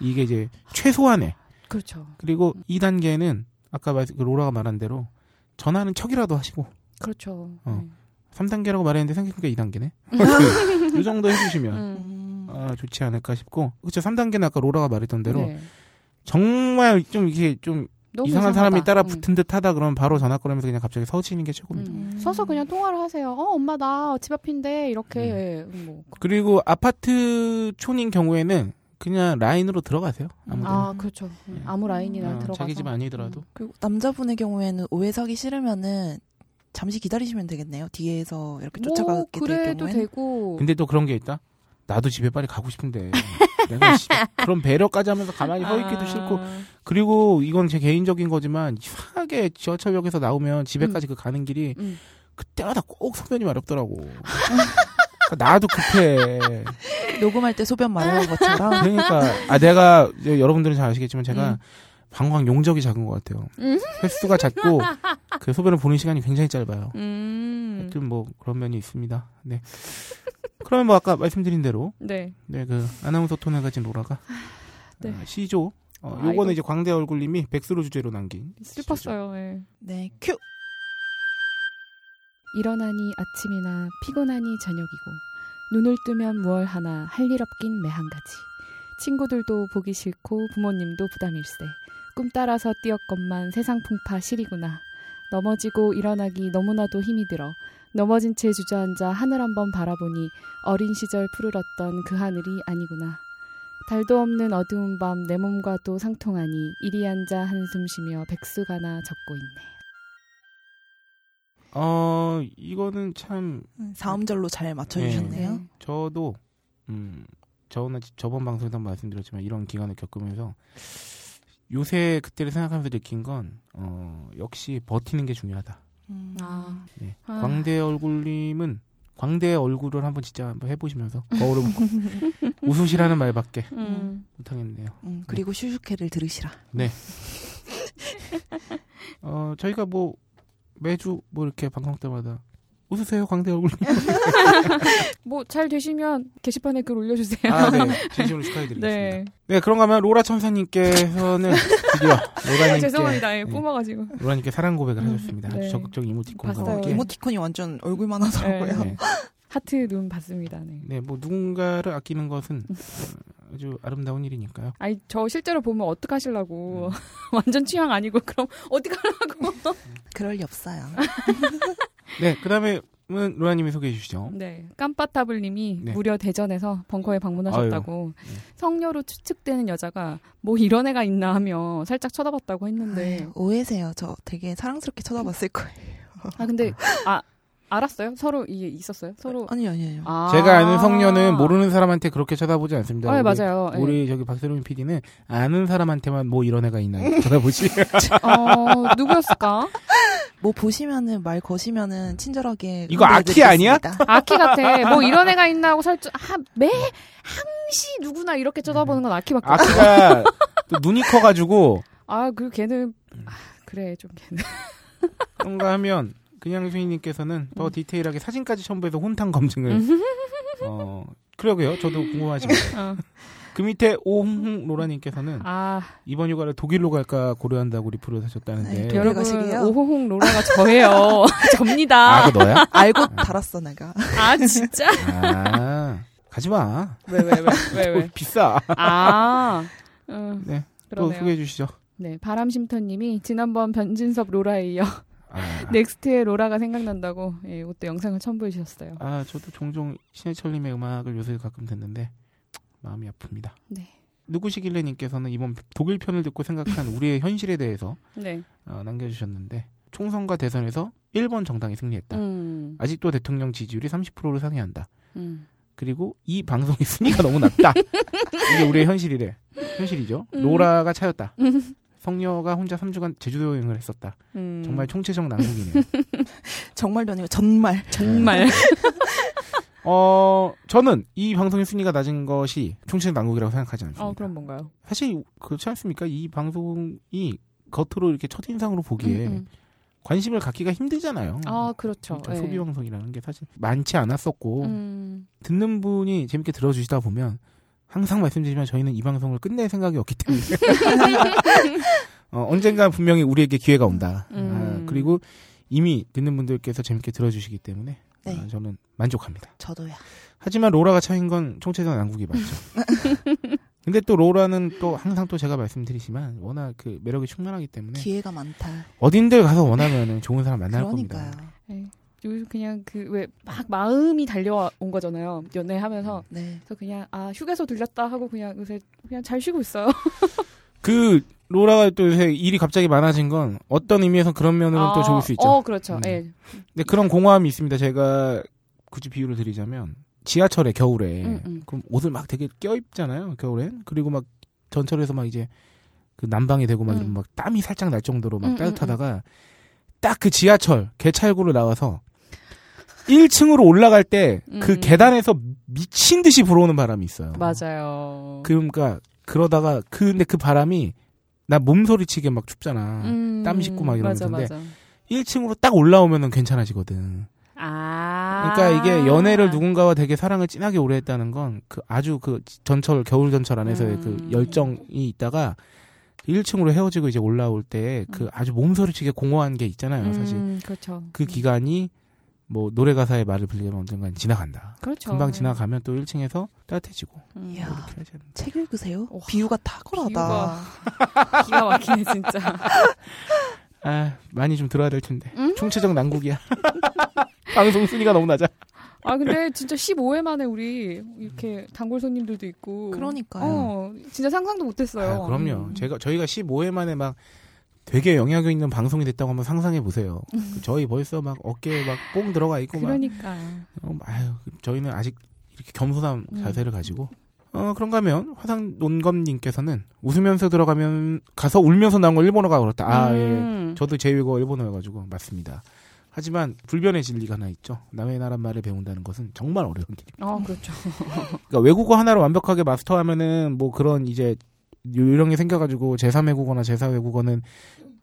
이게 이제 최소한의 그렇죠. 그리고 2단계는 아까 말, 그 로라가 말한 대로 전화는 척이라도 하시고 그렇죠. 어. 네. 3단계라고 말했는데 생각해보니까 2단계네. 이 정도 해주시면 음. 음. 아, 좋지 않을까 싶고 그렇죠. 3단계는 아까 로라가 말했던 대로 네. 정말 좀 이게 좀 이상한 이상하다. 사람이 따라 음. 붙은 듯 하다 그러면 바로 전화 걸으면서 그냥 갑자기 서치는 게 최고입니다. 음. 음. 서서 그냥 통화를 하세요. 어, 엄마 나 집 앞인데 이렇게 뭐. 그리고 아파트 촌인 경우에는 그냥 라인으로 들어가세요. 아무데나. 아, 그렇죠. 음, 아무 라인이나 어, 들어가서. 자기 집 아니더라도. 그리고 남자분의 경우에는 오해 사기 싫으면은 잠시 기다리시면 되겠네요. 뒤에서 이렇게 뭐 쫓아가게 될 그래도 경우에는. 되고. 근데 또 그런 게 있다. 나도 집에 빨리 가고 싶은데 내가 씨, 그런 배려까지 하면서 가만히 서 있기도 아. 싫고 그리고 이건 제 개인적인 거지만 이상하게 지하철역에서 나오면 집에까지 그 가는 길이 음. 그때마다 꼭 소변이 마렵더라고. 그러니까 나도 급해. 녹음할 때 소변 마려운 것처럼. 그러니까 아 내가 여러분들은 잘 아시겠지만 제가 음. 방광 용적이 작은 것 같아요. 음. 횟수가 작고 그 소변을 보는 시간이 굉장히 짧아요. 음. 하여튼 뭐 그런 면이 있습니다. 네. 그러면 뭐 아까 말씀드린 대로 네. 네, 그 아나운서 톤을 가진 로라가 네. 아, 시조. 어, 아, 요거는 이제 광대 얼굴님이 백수로 주제로 남긴 슬펐어요. 예. 네, 큐. 일어나니 아침이나 피곤하니 저녁이고 눈을 뜨면 무얼 하나 할 일 없긴 매한가지 친구들도 보기 싫고 부모님도 부담일세 꿈 따라서 뛰었건만 세상 풍파 시리구나 넘어지고 일어나기 너무나도 힘이 들어 넘어진 채 주저앉아 하늘 한번 바라보니 어린 시절 푸르렀던 그 하늘이 아니구나 달도 없는 어두운 밤 내 몸과도 상통하니 이리 앉아 한숨 쉬며 백수가나 적고 있네 어, 이거는 참 사음절로 잘 맞춰주셨네요. 네. 저도 음 저는 저번 방송에서 한번 말씀드렸지만 이런 기간을 겪으면서 요새 그때를 생각하면서 느낀 건 어, 역시 버티는 게 중요하다. 음. 아. 네. 아. 광대 얼굴님은 광대 얼굴을 한번 진짜 한번 해보시면서 거울을 보고 웃으시라는 말밖에 음. 못하겠네요. 음, 그리고 슈슈케를 들으시라. 어 저희가 뭐 매주 뭐 이렇게 방송 때마다 웃으세요 광대 얼굴님. 뭐 잘 되시면 게시판에 글 올려주세요. 아, 네. 진심으로 축하해드리겠습니다. 네. 네. 그런가 하면 로라 천사님께서는 드디어 로라님께 아, 죄송합니다. 예, 네. 뽑아가지고. 로라님께 사랑 고백을 음, 하셨습니다. 아주 네. 적극적인 이모티콘과 봤어요. 함께. 이모티콘이 완전 얼굴만 하더라고요. 네. 하트 눈 봤습니다. 네. 네, 뭐 누군가를 아끼는 것은 어, 아주 아름다운 일이니까요. 아니 저 실제로 보면 어떡 하실라고 완전 취향 아니고 그럼 어떡 하려고 그럴 리 없어요. 네, 그 다음에는 로라님이 소개해 주시죠. 네 깜빠타블님이 네. 무려 대전에서 벙커에 방문하셨다고 성녀로 추측되는 여자가 뭐 이런 애가 있나 하며 살짝 쳐다봤다고 했는데 아유, 오해세요. 저 되게 사랑스럽게 쳐다봤을 거예요. 아 근데 아 알았어요 서로 이게 있었어요 서로 아니요, 아니요. 아. 제가 아는 성녀는 모르는 사람한테 그렇게 쳐다보지 않습니다. 아, 우리- 맞아요. 예. 우리 저기 박세롬 PD는 아는 사람한테만 뭐 이런 애가 있나 쳐다보지. 어 누구였을까 뭐 보시면은 말 거시면은 친절하게 이거 아키 아니야? 아키 같아. 뭐 이런 애가 있나 하고 살짝 아, 매 항시 누구나 이렇게 쳐다보는 건 아키밖에 없어. 아키가 또 눈이 커가지고 아, 그 걔는 아, 그래 좀 걔는. 그런가 하면 그냥 수인님께서는 음. 더 디테일하게 사진까지 첨부해서 혼탕 검증을 어 그러게요. 저도 궁금하십니다. 어. 그 밑에 오홍홍 로라님께서는 아, 이번 휴가를 독일로 갈까 고려한다고 리플을 하셨다는데 네, 여러분? 오호홍 로라가 저예요. 접니다. 아, 그 너야? 알고 달았어 내가. 아, 진짜? 아, 가지 마. 왜 왜 왜왜 왜? 비싸. 아, 음, 네, 또 그러네요. 소개해 주시죠. 네, 바람쉼터님이 지난번 변진섭 로라에 이어 아, 넥스트의 로라가 생각난다고 예, 이것도 영상을 첨부해 주셨어요. 아, 저도 종종 신해철님의 음악을 요새 가끔 듣는데 마음이 아픕니다. 네. 누구시길래님께서는 이번 독일 편을 듣고 생각한 우리의 현실에 대해서 네. 어, 남겨주셨는데 총선과 대선에서 1번 정당이 승리했다. 음, 아직도 대통령 지지율이 30%를 상회한다. 음. 그리고 이 방송의 순위가 너무 낮다. 이게 우리의 현실이래. 현실이죠. 음. 로라가 차였다. 성녀가 혼자 3주간 제주도 여행을 했었다. 음. 정말 총체적 난국이네요. 정말도 아니고 정말. 정말. 어, 저는 이 방송의 순위가 낮은 것이 총체적 난국이라고 생각하지 않습니다. 어, 그럼 뭔가요? 사실 그렇지 않습니까? 이 방송이 겉으로 이렇게 첫 인상으로 보기에 음, 음. 관심을 갖기가 힘들잖아요. 아, 그렇죠. 좀 예. 소비 방송이라는 게 사실 많지 않았었고 음. 듣는 분이 재밌게 들어주시다 보면 항상 말씀드리지만 저희는 이 방송을 끝낼 생각이 없기 때문에 어, 언젠가 분명히 우리에게 기회가 온다. 음. 아, 그리고 이미 듣는 분들께서 재밌게 들어주시기 때문에 네. 아, 저는 만족합니다. 저도요. 하지만 로라가 차인 건 총체적 난국이 맞죠. 근데 또 로라는 또 항상 또 제가 말씀드리지만 워낙 그 매력이 충만하기 때문에 기회가 많다. 어딘들 가서 원하면은 좋은 사람 만날 그러니까요. 겁니다. 예. 요즘 그냥 그 왜 막 마음이 달려온 거잖아요. 연애하면서 네. 그래서 그냥 아 휴게소 들렸다 하고 그냥 요새 그냥 잘 쉬고 있어요. 그 로라가 또 요새 일이 갑자기 많아진 건 어떤 의미에서 그런 면으로는 또 좋을 수 있죠. 어, 그렇죠. 네. 예. 근데 그런 공허함이 있습니다. 제가 굳이 비유를 드리자면 지하철에 겨울에 음, 음. 그럼 옷을 막 되게 껴입잖아요. 겨울엔 그리고 막 전철에서 막 이제 그 난방이 되고 막 음. 이러면 막 땀이 살짝 날 정도로 막 음, 음, 따뜻하다가 딱 그 지하철 개찰구를 나와서 1층으로 올라갈 때그 음. 계단에서 미친 듯이 불어오는 바람이 있어요. 맞아요. 그러니까 그러다가 그 근데 그 바람이 나 몸소리치게 막 춥잖아. 음, 땀 씻고 막 이러면서. 맞아, 근데 맞아. 1층으로 딱 올라오면은 괜찮아지거든. 아. 그러니까 이게 연애를 누군가와 되게 사랑을 진하게 오래 했다는 건 그 아주 그 전철 겨울 전철 안에서의 그 음. 열정이 있다가 1층으로 헤어지고 이제 올라올 때 그 아주 몸서리치게 공허한 게 있잖아요. 사실 음, 그렇죠. 그 기간이 뭐 노래 가사의 말을 빌리면 언젠간 지나간다. 그렇죠. 금방 지나가면 또 1층에서 따뜻해지고 음. 이야. 책 읽으세요? 오, 비유가 탁월하다. 비유가 기가 막히네 진짜. 아 많이 좀 들어야 될 텐데 음? 총체적 난국이야. 방송 순위가 너무 낮아. 아 근데 진짜 15회 만에 우리 이렇게 단골 손님들도 있고. 그러니까요. 어, 진짜 상상도 못했어요. 아, 그럼요. 음. 제가 저희가 15회 만에 막 되게 영향력 있는 방송이 됐다고 한번 상상해 보세요. 저희 벌써 막 어깨에 막 뽕 들어가 있고 막 그러니까. 어, 아유, 저희는 아직 이렇게 겸손한 음. 자세를 가지고 어 그런가 하면 화상 논검님께서는 웃으면서 들어가면 가서 울면서 나온 거 일본어가 그렇다. 아 예. 음. 저도 제 외국어 일본어여가지고 맞습니다. 하지만 불변의 진리가 하나 있죠. 남의 나라 말을 배운다는 것은 정말 어려운 일입니다. 어 그렇죠. 그러니까 외국어 하나를 완벽하게 마스터하면은 뭐 그런 이제 요령이 생겨가지고 제3외국어나 제4외국어는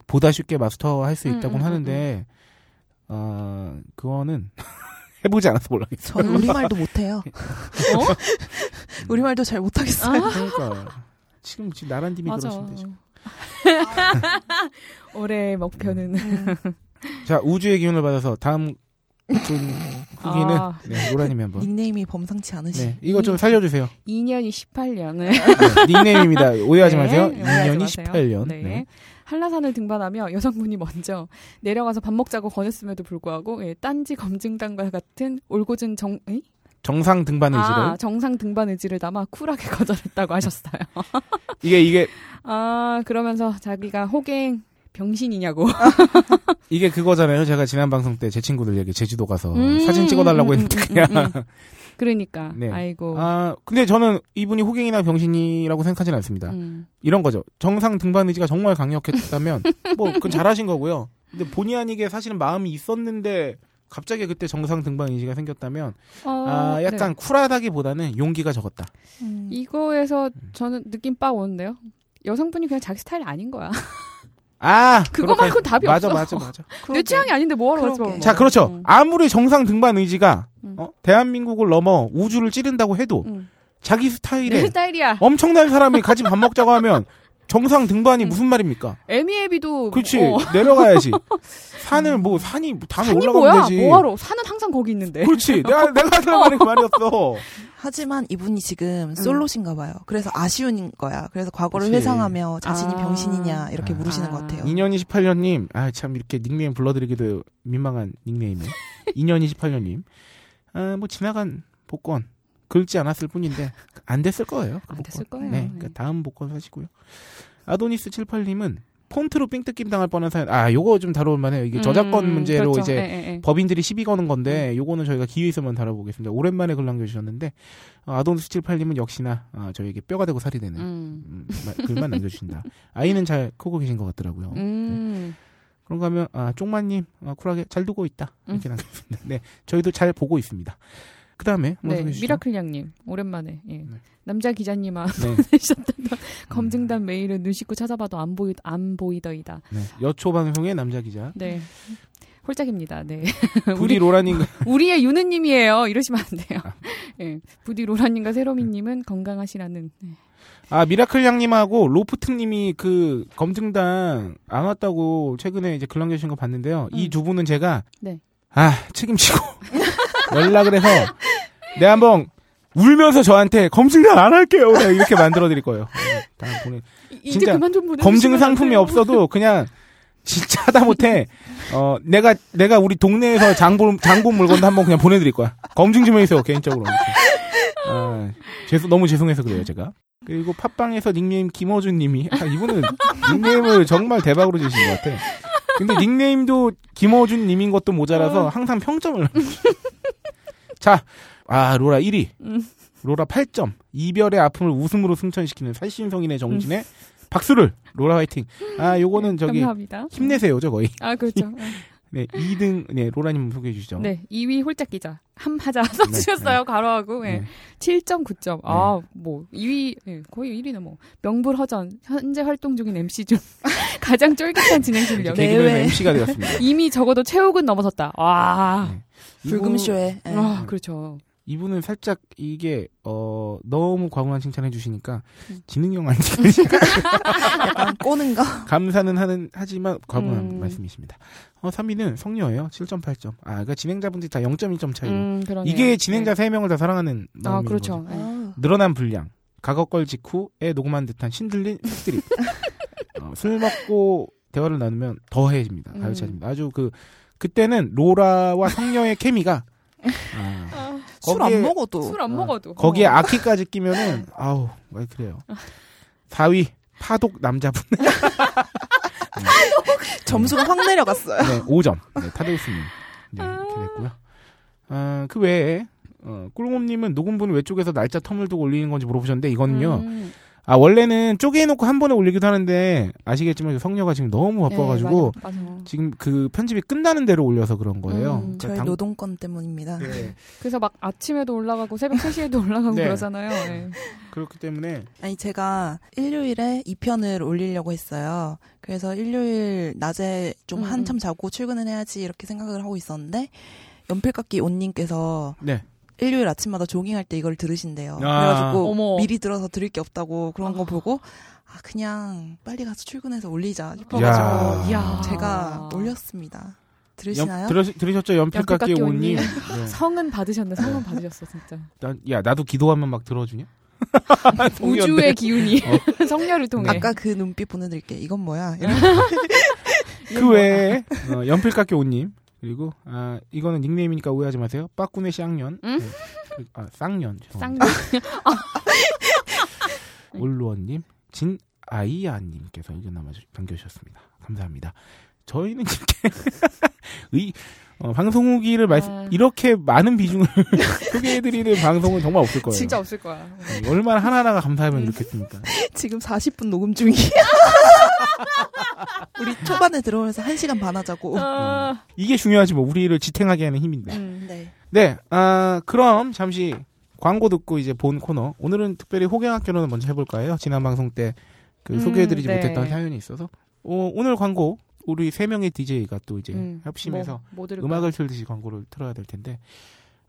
보다 쉽게 마스터할 수 음, 있다고 음, 는 하는데 어 그거는 해보지 않아서 몰라겠어. 전 우리말도 못해요. 어? 우리말도 잘 못하겠어요. 그러니까 지금 지금 나란님이. 그러신데 지금. 올해 목표는 음. 자 우주의 기운을 받아서 다음 분 후기는 아. 네, 노라님이 한번. 닉네임이 범상치 않으시. 네 이거 좀 살려주세요. 2년이 18년을 네, 닉네임입니다. 오해하지 마세요. 네, 오해하지 2년이 마세요. 18년. 네. 네. 한라산을 등반하며 여성분이 먼저 내려가서 밥 먹자고 권했음에도 불구하고 예, 딴지 검증단과 같은 올곧은 정 에? 정상 등반 의지를 아, 정상 등반 의지를 담아 쿨하게 거절했다고 하셨어요. 이게 이게 아 그러면서 자기가 호갱 병신이냐고. 이게 그거잖아요. 제가 지난 방송 때 제 친구들 얘기 제주도 가서 음, 사진 찍어달라고 음, 했는데 음, 그냥 음, 음. 그러니까 네. 아이고. 아 근데 저는 이분이 호갱이나 병신이라고 생각하지는 않습니다. 음. 이런 거죠. 정상 등반 의지가 정말 강력했다면 뭐 그건 잘하신 거고요. 근데 본의 아니게 사실은 마음이 있었는데 갑자기 그때 정상 등반 의지가 생겼다면 어, 아 약간 네. 쿨하다기보다는 용기가 적었다. 음. 이거에서 저는 느낌 빡 오는데요. 여성분이 그냥 자기 스타일 아닌 거야. 아 그거 그렇게- 말고 답이 맞아, 없어. 맞아 맞아 내 취향이 아닌데 뭐 하러 그러게. 그래서 자 그렇죠. 음. 아무리 정상 등반 의지가 음. 어? 대한민국을 넘어 우주를 찌른다고 해도 음. 자기 내 스타일에 스타일이야. 엄청난 사람이 같이 밥 먹자고 하면 정상 등반이 음. 무슨 말입니까? 에미에비도 그렇지 어, 내려가야지. 산을 뭐 산이 단에 산이 올라가면 뭐야? 되지. 뭐하러? 산은 항상 거기 있는데. 그렇지. 내가 내가 하는 그 말이었어. 하지만 이분이 지금 솔로신가 봐요. 그래서 아쉬운 거야. 그래서 과거를 그치. 회상하며 자신이 아. 병신이냐 이렇게 아. 물으시는 것 같아요. 2년 28년님, 아 참 이렇게 닉네임 불러드리기도 민망한 닉네임에 2년 28년님, 아 뭐 지나간 복권 긁지 않았을 뿐인데 안 됐을 거예요. 그 안 복권. 됐을 거예요. 네, 그러니까 다음 복권 사시고요. 아도니스 78님은 폰트로 삥뜯김 당할 뻔한 사연. 아, 요거 좀 다뤄볼 만해요. 이게 저작권 음, 문제로 그렇죠. 이제 예, 예, 예. 법인들이 시비 거는 건데 요거는 저희가 기회 있으면 다뤄보겠습니다. 오랜만에 글 남겨주셨는데 어, 78님은 역시나 아, 저에게 뼈가 되고 살이 되는 음. 음, 마- 글만 남겨주신다. 아이는 잘 크고 계신 것 같더라고요. 음. 그런가 하면 아 쪽마님 아, 쿨하게 잘 두고 있다 이렇게 남겼습니다. 네, 저희도 잘 보고 있습니다. 그 다음에 네, 미라클량님 오랜만에 예. 네. 남자 기자님아 네, 하셨던 검증단 메일을 눈 씻고 찾아봐도 안 보이 안 보이더이다. 네. 여초 방송의 남자 기자 네. 홀짝입니다. 네. 부디 로라님 우리의 유느님이에요. 이러시면 안 돼요. 아. 예. 부디 로라님과 세로미님은 건강하시라는. 네. 아 미라클 양님하고 로프트님이 그 검증단 안 왔다고 최근에 이제 글 남겨주신 거 봤는데요. 이 음. 두 분은 제가 네. 아 책임지고 연락을 해서 내가 한번 울면서 저한테 검증단 안 할게요. 이렇게 만들어 드릴 거예요. 보내 진짜. 검증 상품이 없어도 그냥 진짜 하다 못해 어 내가 내가 우리 동네에서 장본 장본 물건도 한번 그냥 보내드릴 거야. 검증 좀 해주세요 개인적으로. 아 죄송 너무 죄송해서 그래요 제가. 그리고 팟빵에서 닉네임 김어준님이 아 이분은 닉네임을 정말 대박으로 주신 것 같아. 근데 닉네임도 김어준 님인 것도 모자라서 어. 항상 평점을. 자, 아 로라 1위. 음. 로라 8점. 이별의 아픔을 웃음으로 승천시키는 살신성인의 정신에 박수를. 로라 화이팅. 아, 요거는 저기 감사합니다. 힘내세요죠, 거의. 아 그렇죠. 네, 2등 네, 로라님 소개해 주시죠. 네, 2위 홀짝 기자 함하자 써주셨어요. 가로하고 예. 네. 7.9점. 아, 뭐 2위 예, 거의 1위는 뭐 명불허전 현재 활동 중인 MC 중 가장 쫄깃한 진행 실력. 개그맨. MC가 되었습니다. 이미 적어도 최욱은 넘어섰다. 와. 네. 불금쇼에. 예. 아, 그렇죠. 이분은 살짝 이게 어 너무 과분한 칭찬해 주시니까 음. 지능형 아니까 꼬는 거. 감사는 하는 하지만 과분한 음. 말씀이십니다. 어 3위는 성녀예요. 7.8점. 아, 그러니까 진행자분들이 다 0.1점 차이로. 음. 이게 진행자 네. 3명을 다 사랑하는 아, 그렇죠. 네. 늘어난 분량, 가거걸 직후에 녹음한 듯한 신들린 색드립. 어, 술 먹고 대화를 나누면 더해집니다. 음. 가르쳐집니다. 아주 그 그때는 로라와 성녀의 케미가 아, 술 안 먹어도. 술안 어, 먹어도. 거기에 어. 아키까지 끼면은 아우 왜 그래요. 4위 파독 남자분. 점수가 확 내려갔어요. 네, 5점. 네, 타데우스님. 네, 이렇게 됐고요. 아, 그 외에 어, 꿀곰님은 녹음분 외쪽에서 날짜 텀을 두고 올리는 건지 물어보셨는데 이거는요. 음. 아 원래는 쪼개놓고 한 번에 올리기도 하는데 아시겠지만 성녀가 지금 너무 바빠가지고 네, 맞아, 맞아. 지금 그 편집이 끝나는 대로 올려서 그런 거예요. 음, 그러니까 저희 당- 노동권 때문입니다. 네, 그래서 막 아침에도 올라가고 새벽 3시에도 올라가고 네. 그러잖아요. 네. 그렇기 때문에 아니 제가 일요일에 2편을 올리려고 했어요. 그래서 일요일 낮에 좀 음, 한참 자고 출근을 해야지 이렇게 생각을 하고 있었는데 연필깎이 온님께서 네. 일요일 아침마다 조깅할 때 이걸 들으신대요. 아. 그래가지고 어머. 미리 들어서 들을 게 없다고 그런 거 아. 보고 아 그냥 빨리 가서 출근해서 올리자 야. 싶어가지고 이야. 제가 올렸습니다. 들으시나요? 연- 들으, 들으 셨죠? 연필깎이 온님. 네. 성은 받으셨네. 성은 받으셨어, 진짜. 난- 야 나도 기도하면 막 들어주냐? 우주의 기운이 어. 성녀를 통해. 아까 그 눈빛 보내드릴게. 이건 뭐야? 그 외에 어, 연필깎이 온님 그리고 아 이거는 닉네임이니까 오해하지 마세요. 빠꾸네 쌍년. 응? 네. 그- 아 쌍년. 쌍 죄송합니다. 올루원님, 진 아이야님께서 의견 남아 남겨주셨습니다. 감사합니다. 저희는 이렇게 의, 어, 방송 후기를 말씀 아. 이렇게 많은 비중을 소개해드리는 방송은 정말 없을 거예요. 진짜 없을 거야. 어, 얼마나 하나하나가 감사하면 좋겠습니까. 지금 40분 녹음 중이야. 우리 초반에 들어오면서 1시간 반 하자고. 아, 이게 중요하지 뭐 우리를 지탱하게 하는 힘인데. 음. 네. 네, 아 그럼 잠시 광고 듣고 이제 본 코너. 오늘은 특별히 호갱학교론을 먼저 해볼까요? 지난 방송 때 그 음, 소개해드리지 네. 못했던 사연이 있어서 어, 오늘 광고 우리 세 명의 DJ가 또 이제 음, 협심해서 뭐, 뭐? 음악을 틀듯이 광고를 틀어야 될 텐데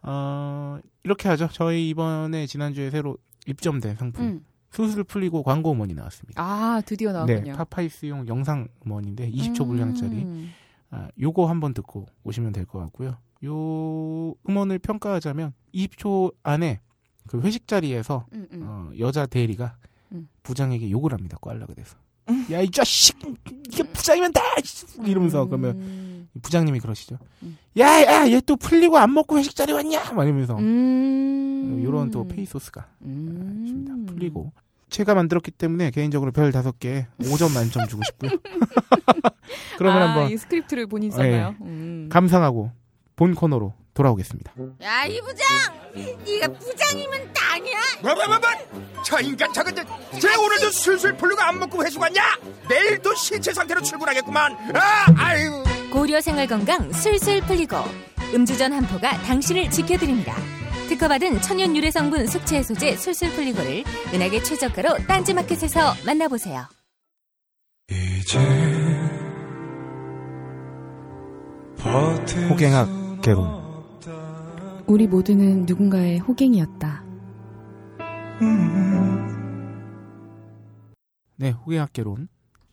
어, 이렇게 하죠. 저희 이번에 지난주에 새로 입점된 상품 음. 수술 풀리고 광고 음원이 나왔습니다. 아, 드디어 네, 나왔군요. 파파이스용 영상 음원인데 20초 분량짜리. 음. 아, 요거 한번 듣고 오시면 될 것 같고요. 요 음원을 평가하자면 20초 안에 그 회식 자리에서 음, 음. 어, 여자 대리가 음. 부장에게 욕을 합니다. 꽐라가 돼서. 야 이 자식 이게 부장이면 다 이러면서 그러면 음. 부장님이 그러시죠. 음. 야야 얘 또 풀리고 안 먹고 회식 자리 왔냐? 막 이러면서 음. 요런 또 페이소스가 음. 있습니다. 풀리고 제가 만들었기 때문에 개인적으로 별 다섯 개 5점 만점 주고 싶고요. 그러면 아, 한번 이 스크립트를 본인 썼나요? 음. 감상하고 본 코너로 돌아오겠습니다. 야, 이 부장! 네가 부장이면 땅이야! 뭐뭐뭐뭐 저 인간 저건 쟤 오늘도 술술 풀리고 안 먹고 회수 갔냐 내일도 신체 상태로 출근하겠구만 아 아유 고려 생활 건강 술술 풀리고 음주전 한포가 당신을 지켜드립니다. 특허받은 천연 유래 성분 숙취 해소제 술술 풀리고를 은하계 최저가로 딴지마켓에서 만나보세요. 호갱학 개론 우리 모두는 누군가의 호갱이었다. 네 호갱학 개론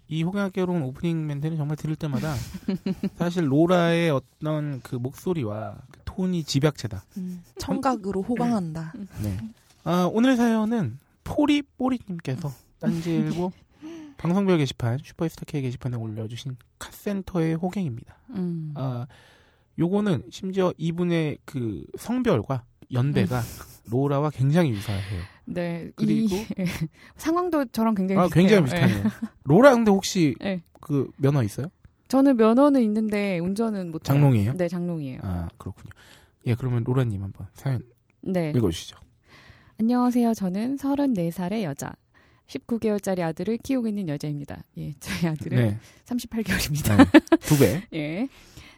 이 호갱학 개론 오프닝 멘트는 정말 들을 때마다 사실 로라의 어떤 그 목소리와 그 톤이 집약체다. 음, 청각으로 호강한다. 네. 아, 오늘 사연은 포리뽀리님께서 딴지일보 방송별 게시판 슈퍼스타 K 게시판에 올려주신 카센터의 호갱입니다. 음. 아, 요거는 심지어 이분의 그 성별과 연배가 로라와 굉장히 유사해요. 네. 그리고 이 상황도 저랑 굉장히 아, 비슷해요. 굉장히 네. 비슷하네요. 로라 근데 혹시 네. 그 면허 있어요? 저는 면허는 있는데 운전은 못. 장롱이에요? 네, 장롱이에요. 아 그렇군요. 예 그러면 로라님 한번 사연 네. 읽어주시죠. 안녕하세요. 저는 34살의 여자. 19개월짜리 아들을 키우고 있는 여자입니다. 예, 저희 아들은 네, 38개월입니다. 네. 두 배. 예.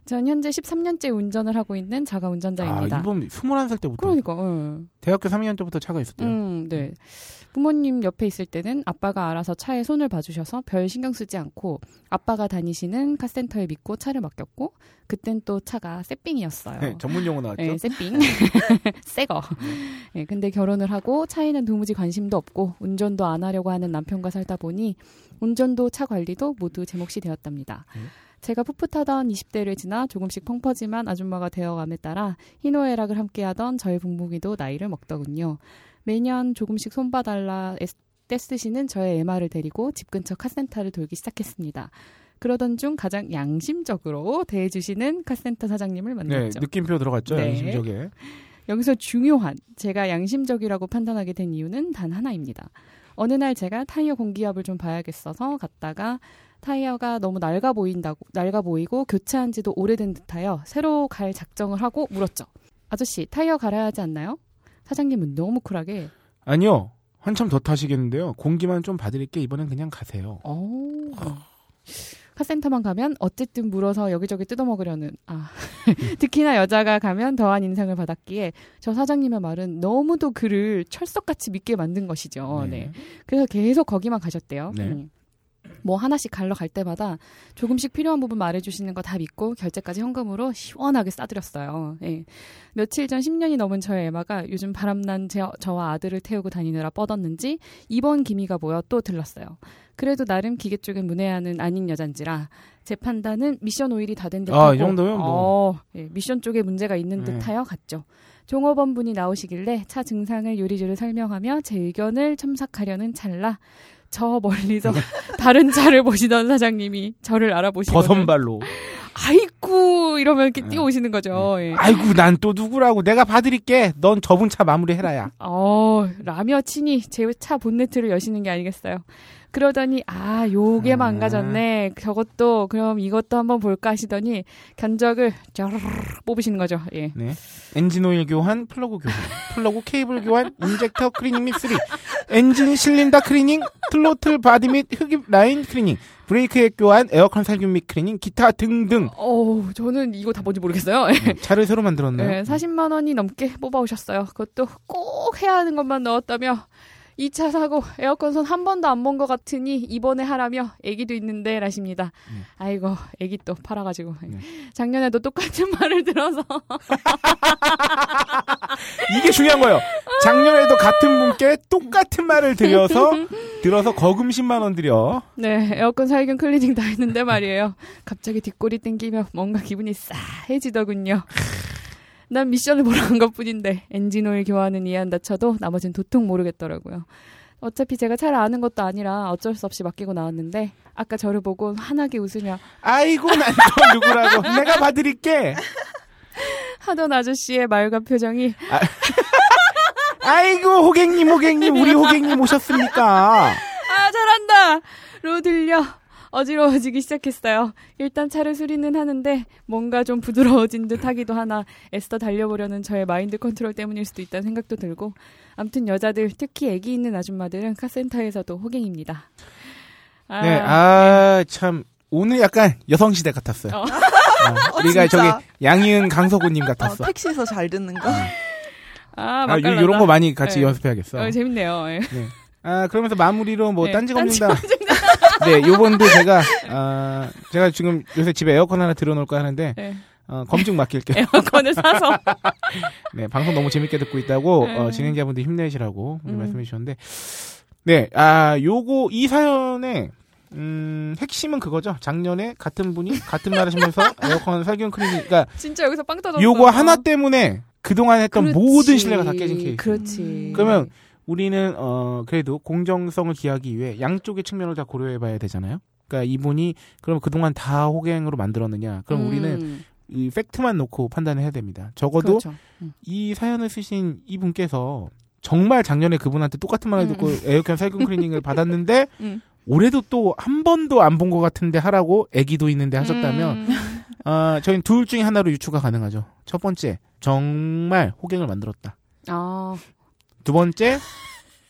전 현재 13년째 운전을 하고 있는 자가 아, 운전자입니다. 이번 21살 때부터 그러니까, 응. 대학교 3학년 때부터 차가 있었대요. 음, 네. 부모님 옆에 있을 때는 아빠가 알아서 차에 손을 봐주셔서 별 신경 쓰지 않고 아빠가 다니시는 카센터에 믿고 차를 맡겼고 그땐 또 차가 새삥이었어요. 네, 전문 용어 나왔죠. 네, 새삥. 새거. 네, 근데 결혼을 하고 차에는 도무지 관심도 없고 운전도 안 하려고 하는 남편과 살다 보니 운전도 차 관리도 모두 제 몫이 되었답니다. 음. 제가 풋풋하던 20대를 지나 조금씩 펑퍼짐한 아줌마가 되어감에 따라 희노애락을 함께하던 저의 부모기도 나이를 먹더군요. 매년 조금씩 손봐달라 떼쓰시는 저의 애마를 데리고 집 근처 카센터를 돌기 시작했습니다. 그러던 중 가장 양심적으로 대해주시는 카센터 사장님을 네, 만났죠. 느낌표 들어갔죠. 네. 양심적에. 여기서 중요한 제가 양심적이라고 판단하게 된 이유는 단 하나입니다. 어느 날 제가 타이어 공기압을 좀 봐야겠어서 갔다가 타이어가 너무 낡아 보인다고 낡아 보이고 교체한 지도 오래된 듯하여 새로 갈 작정을 하고 물었죠. 아저씨 타이어 갈아야 하지 않나요? 사장님은 너무 쿨하게 아니요. 한참 더 타시겠는데요. 공기만 좀 봐드릴게 이번엔 그냥 가세요. 어. 카센터만 가면 어쨌든 물어서 여기저기 뜯어먹으려는 아 특히나 여자가 가면 더한 인상을 받았기에 저 사장님의 말은 너무도 그를 철석같이 믿게 만든 것이죠. 네. 그래서 계속 거기만 가셨대요. 네. 음. 뭐 하나씩 갈러 갈 때마다 조금씩 필요한 부분 말해주시는 거 다 믿고 결제까지 현금으로 시원하게 싸드렸어요. 예. 며칠 전 10년이 넘은 저의 에마가 요즘 바람난 제, 저와 아들을 태우고 다니느라 뻗었는지 이번 기미가 모여 또 들렀어요. 그래도 나름 기계 쪽엔 문외한은 아닌 여잔지라 제 판단은 미션 오일이 다 된 듯하고 아, 이 정도면 뭐. 어, 예, 미션 쪽에 문제가 있는 네. 듯하여 갔죠. 종업원 분이 나오시길래 차 증상을 요리조리 설명하며 제 의견을 첨삭하려는 찰나 저 멀리서 다른 차를 보시던 사장님이 저를 알아보시고 버선발로. 아이쿠 이러면 이렇게 네. 뛰어오시는 거죠. 예. 아이고 난 또 누구라고 내가 봐드릴게. 넌 저분 차 마무리해라야. 어, 라며 친히 제 차 본네트를 여시는 게 아니겠어요. 그러더니 아 요게 아. 망가졌네. 저것도 그럼 이것도 한번 볼까 하시더니 견적을 쩌르르 뽑으시는 거죠. 예. 네. 엔진 오일 교환, 플러그 교환, 플러그 케이블 교환, injector 클리닝 및 3, 엔진 실린더 클리닝, throttle body 및 흡입 라인 클리닝, 브레이크 액 교환, 에어컨 살균 및 클리닝, 기타 등등. 어, 저는 이거 다 뭔지 모르겠어요. 네, 차를 새로 만들었네요. 네, 40만 원이 넘게 뽑아오셨어요. 그것도 꼭 해야 하는 것만 넣었다며 이차 사고 에어컨 손 한 번도 안 본 것 같으니 이번에 하라며 애기도 있는데 라십니다. 음. 아이고 애기 또 팔아가지고 네. 작년에도 똑같은 말을 들어서 이게 중요한 거예요. 작년에도 같은 분께 똑같은 말을 드려서 들어서 거금 10만 원 들여. 네 에어컨 살균 클리닝 다 했는데 말이에요. 갑자기 뒷골이 땡기며 뭔가 기분이 싸해지더군요. 난 미션을 보러 간 것뿐인데 엔진오일 교환은 이해한다 쳐도 나머진 도통 모르겠더라고요. 어차피 제가 잘 아는 것도 아니라 어쩔 수 없이 맡기고 나왔는데 아까 저를 보고 환하게 웃으며 아이고 난 또 누구라고 내가 봐드릴게. 하던 아저씨의 말과 표정이 아 이고 호객님 호객님 우리 호객님 오셨습니까? 아 잘한다 로 들려 어지러워지기 시작했어요. 일단 차를 수리는 하는데 뭔가 좀 부드러워진 듯 하기도 하나 애써 달려보려는 저의 마인드 컨트롤 때문일 수도 있다는 생각도 들고 암튼 여자들 특히 애기 있는 아줌마들은 카센터에서도 호갱입니다. 아, 네, 아, 참, 오늘 약간 여성시대 같았어요. 어. 어, 우리가 진짜. 저기 양희은 강서구님 어, 같았어. 택시에서 잘 듣는 거. 아, 아, 맛깔나다. 요, 런거 많이 같이 네. 연습해야겠어. 어, 재밌네요. 예. 네. 아, 그러면서 마무리로 뭐, 네, 딴지 딴지 겁니다. 네, 요번도 제가, 아, 제가 지금 요새 집에 에어컨 하나 들여놓을까 하는데, 네. 어, 검증 맡길게요. 에어컨을 사서 네, 방송 너무 재밌게 듣고 있다고, 어, 네. 진행자분들 힘내시라고 음. 말씀해 주셨는데, 네, 아, 요거, 이 사연의, 음, 핵심은 그거죠. 작년에 같은 분이 같은 말 하시면서 에어컨 살균 클리닝, 그러니까 진짜 여기서 빵 터졌어. 요거 하나 때문에 그동안 했던 그렇지. 모든 신뢰가 다 깨진 케이스. 그렇지. 그러면 우리는 어 그래도 공정성을 기하기 위해 양쪽의 측면을 다 고려해 봐야 되잖아요. 그러니까 이분이 그럼 그동안 다 호갱으로 만들었느냐? 그럼 음, 우리는 이 팩트만 놓고 판단을 해야 됩니다. 적어도 그렇죠. 음. 이 사연을 쓰신 이분께서 정말 작년에 그분한테 똑같은 말을 음. 듣고 에어컨 살균 클리닝을 받았는데 음. 올해도 또 한 번도 안 본 것 같은데 하라고 애기도 있는데 하셨다면 음. 아 저희는 둘 중에 하나로 유추가 가능하죠. 첫 번째 정말 호갱을 만들었다. 아, 두 번째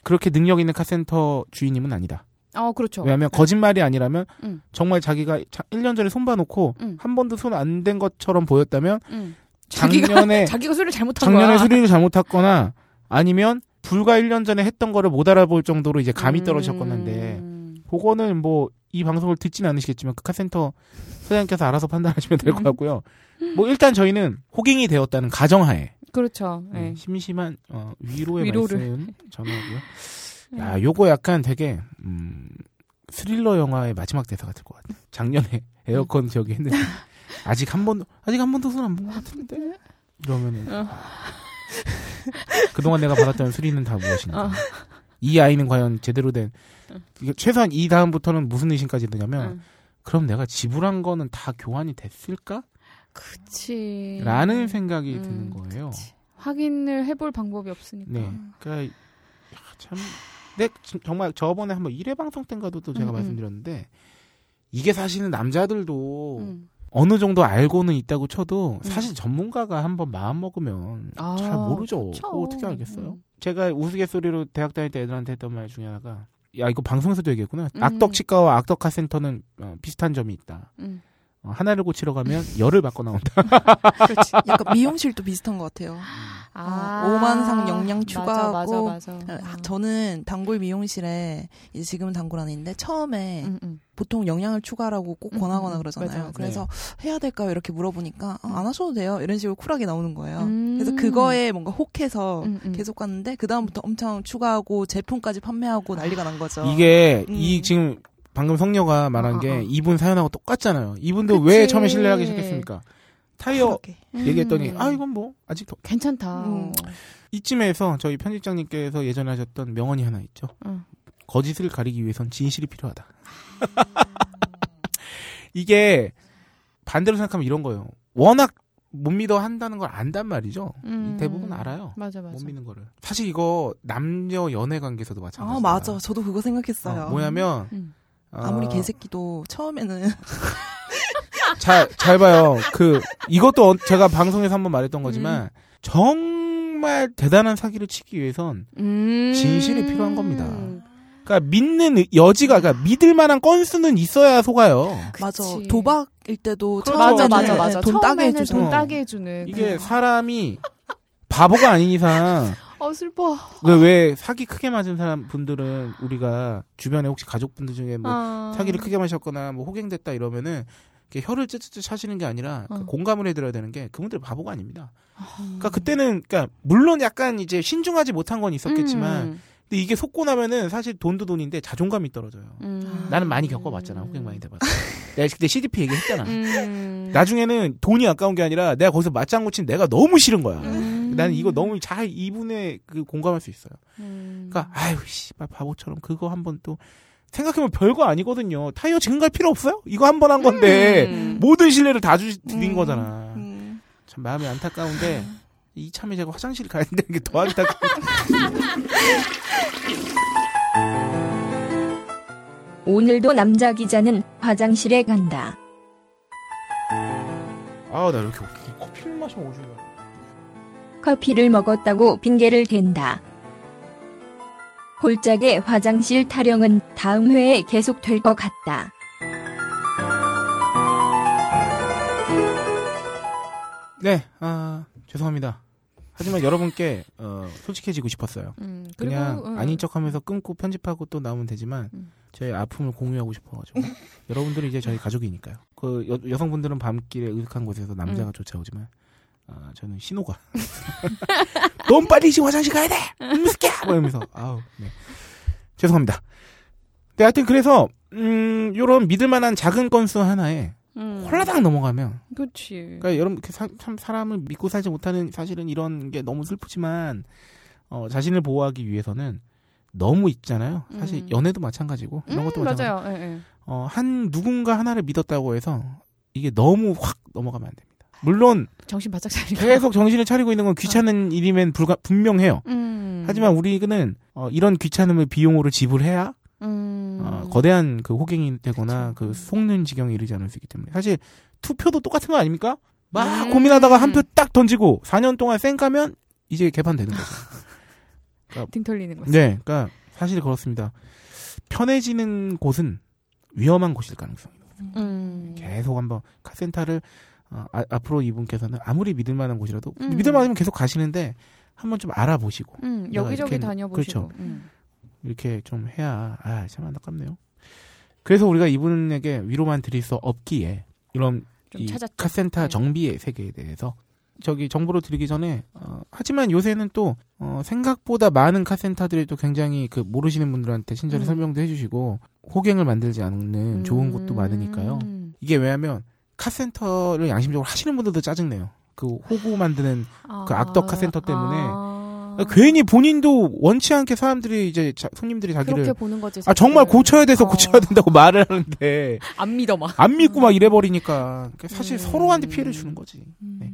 그렇게 능력 있는 카센터 주인님은 아니다. 어, 그렇죠. 왜냐하면 거짓말이 아니라면 음. 정말 자기가 1년 전에 손 봐놓고 음. 한 번도 손 안 댄 것처럼 보였다면 음. 작년에 자기가 술을 잘못한 작년에 거야. 수리를 잘못했거나 아니면 불과 1년 전에 했던 거를 못 알아볼 정도로 이제 감이 음. 떨어졌건데 그거는 뭐 이 방송을 듣지는 않으시겠지만 그 카센터 소장님께서 알아서 판단하시면 될것 음. 같고요. 뭐 일단 저희는 호갱이 되었다는 가정하에 그렇죠. 네, 네. 심심한 어, 위로의 위로를. 말씀 전하고요. 야, 요거 약간 되게 음, 스릴러 영화의 마지막 대사 같을 것 같아. 작년에 에어컨 저기 했는데 아직 한 번도 아직 한 번도 손 안 본 것 같은데 이러면은 어. 그동안 내가 받았던 수리는 다 무엇인가? 어. 이 아이는 과연 제대로 된 이게 최소한 이 다음부터는 무슨 의심까지 드냐면 응. 그럼 내가 지불한 거는 다 교환이 됐을까? 그치. 라는 생각이 음, 드는 거예요. 확인을 해볼 방법이 없으니까. 네. 그러니까 야, 참, 내 지- 정말 저번에 한번 1회 방송 때인가도 또 제가 음, 음. 말씀드렸는데 이게 사실은 남자들도 음. 어느 정도 알고는 있다고 쳐도 음. 사실 전문가가 한번 마음 먹으면 아, 잘 모르죠. 그쵸. 어떻게 알겠어요? 음. 제가 우스갯소리로 대학 다닐 때 애들한테 했던 말 중에 하나가 야 이거 방송에서도 얘기했구나. 음. 악덕 치과와 악덕 카센터는 어, 비슷한 점이 있다. 음. 어, 하나를 고치러 가면 열을 받고 나온다. 그렇지. 약간 미용실도 비슷한 것 같아요. 아. 오만상 영양 맞아, 추가하고 맞아, 맞아. 아, 저는 단골 미용실에 이제 지금은 단골 안 있는데 처음에 음, 음. 보통 영양을 추가하라고 꼭 음, 권하거나 음, 그러잖아요. 맞아, 맞아. 그래서 해야 될까요? 이렇게 물어보니까 아, 안 하셔도 돼요. 이런 식으로 쿨하게 나오는 거예요. 음. 그래서 그거에 뭔가 혹해서 음, 음. 계속 갔는데 그 다음부터 엄청 추가하고 제품까지 판매하고 난리가 난 거죠. 이게 음. 이 지금 방금 성녀가 말한 어, 어, 게 어. 이분 사연하고 똑같잖아요. 이분도 그치. 왜 처음에 신뢰하기 시작했습니까? 타이어 그러게. 얘기했더니 음. 아 이건 뭐 아직 더 괜찮다. 음. 이쯤에서 저희 편집장님께서 예전에 하셨던 명언이 하나 있죠. 응. 거짓을 가리기 위해선 진실이 필요하다. 이게 반대로 생각하면 이런 거예요. 워낙 못 믿어 한다는 걸 안단 말이죠. 음. 대부분 알아요. 맞아, 맞아. 못 믿는 거를. 사실 이거 남녀 연애 관계에서도 마찬가지예요. 아 맞아. 저도 그거 생각했어요. 뭐냐면 음. 아무리 어, 개새끼도 처음에는 잘, 잘 봐요. 그, 이것도 어- 제가 방송에서 한번 말했던 거지만, 정말 대단한 사기를 치기 위해선, 음. 진실이 필요한 겁니다. 그러니까 믿는 의- 여지가, 그러니까 믿을 만한 건수는 있어야 속아요. 맞아. 그치. 도박일 때도 그렇죠. 맞아, 처음에는 맞아, 맞아. 돈 따게 해주죠. 돈 따게 해주는. 이게 사람이 바보가 아닌 이상, 어, 슬퍼. 왜, 왜 사기 크게 맞은 사람 분들은 우리가 주변에 혹시 가족분들 중에 뭐 어. 사기를 크게 마셨거나 뭐 호갱됐다 이러면은 혀를 쯧쯧 하시는 게 아니라 그 어. 공감을 해드려야 되는 게 그분들 바보가 아닙니다. 음. 그러니까 그때는 그러니까 물론 약간 이제 신중하지 못한 건 있었겠지만 음. 근데 이게 속고 나면은 사실 돈도 돈인데 자존감이 떨어져요. 음. 나는 많이 겪어봤잖아 호갱 많이 돼봤어. 내가 그때 CDP 얘기했잖아. 음. 나중에는 돈이 아까운 게 아니라 내가 거기서 맞장구 친 내가 너무 싫은 거야. 음. 나는 이거 너무 잘 이분의 그 공감할 수 있어요. 음. 그러니까 아유 씨발 바보처럼 그거 한번 또 생각해보면 별거 아니거든요. 타이어 지금 갈 필요 없어요? 이거 한 번 한 건데 음. 모든 신뢰를 다 주, 드린 음. 거잖아. 음. 참 마음이 안타까운데 이참에 제가 화장실 가야 되는 게 더 안타까워. 오늘도 남자 기자는 화장실에 간다. 아 나 이렇게 커피를 마시면 오줌 나. 커피를 먹었다고 핑계를 댄다. 골짜기 화장실 타령은 다음 회에 계속될 것 같다. 네, 아 죄송합니다. 하지만 여러분께 어, 솔직해지고 싶었어요. 음. 그냥 그리고, 음. 아닌 척하면서 끊고 편집하고 또 나오면 되지만 음. 저희 아픔을 공유하고 싶어가지고 여러분들이 이제 저희 가족이니까요. 그 여, 여성분들은 밤길에 으슥한 곳에서 남자가 음. 쫓아오지만 아, 저는 신호가 너무 빨리 지금 화장실 가야 돼. 음스키야 뭐 이러면서 아우 네. 죄송합니다. 네, 하여튼 그래서 음 요런 믿을 만한 작은 건수 하나에 음. 홀라당 넘어가면 그렇지. 그러니까 여러분 그 사- 참 사람을 믿고 살지 못하는 사실은 이런 게 너무 슬프지만 어, 자신을 보호하기 위해서는 너무 있잖아요. 사실 음. 연애도 마찬가지고 이런 것도 음, 마찬가지고 맞아요. 예, 예. 어, 한 누군가 하나를 믿었다고 해서 이게 너무 확 넘어가면 안 됩니다. 물론 정신 바짝 차리고. 계속 정신을 차리고 있는 건 귀찮은 일이면 불가, 분명해요. 음. 하지만 우리는 어, 이런 귀찮음을 비용으로 지불해야 음. 어, 거대한 그 호갱이 되거나 그 속는 지경에 이르지 않을 수 있기 때문에 사실 투표도 똑같은 거 아닙니까? 막 음. 고민하다가 한 표 딱 던지고 4년 동안 쌩까면 이제 개판되는 거죠. 등 털리는 거지. 네, 그러니까 사실 그렇습니다. 편해지는 곳은 위험한 곳일 가능성이 높아요. 음. 계속 한번 카센터를 어, 아, 앞으로 이분께서는 아무리 믿을 만한 곳이라도 음. 믿을 만하면 계속 가시는데 한번 좀 알아보시고 음, 여기저기 이렇게- 다녀보시고. 그렇죠. 음. 이렇게 좀 해야 아 참 안타깝네요. 그래서 우리가 이분에게 위로만 드릴 수 없기에 이런 좀이 찾았죠. 카센터 네. 정비의 세계에 대해서 저기 정보를 드리기 전에 어, 하지만 요새는 또 어, 생각보다 많은 카센터들이 또 굉장히 그 모르시는 분들한테 친절히 음. 설명도 해주시고 호갱을 만들지 않는 좋은 곳도 많으니까요. 음. 이게 왜냐하면 카센터를 양심적으로 하시는 분들도 짜증내요. 그 호구 만드는 그 악덕 카센터 때문에 아. 괜히 본인도 원치 않게 사람들이 이제 자- 손님들이 자기를 그렇게 보는 거지. 아 정말. 고쳐야 돼서 어. 고쳐야 된다고 말을 하는데 안 믿어 막. 안 믿고 막 이래 버리니까 그러니까 사실 음. 서로한테 피해를 주는 거지. 네.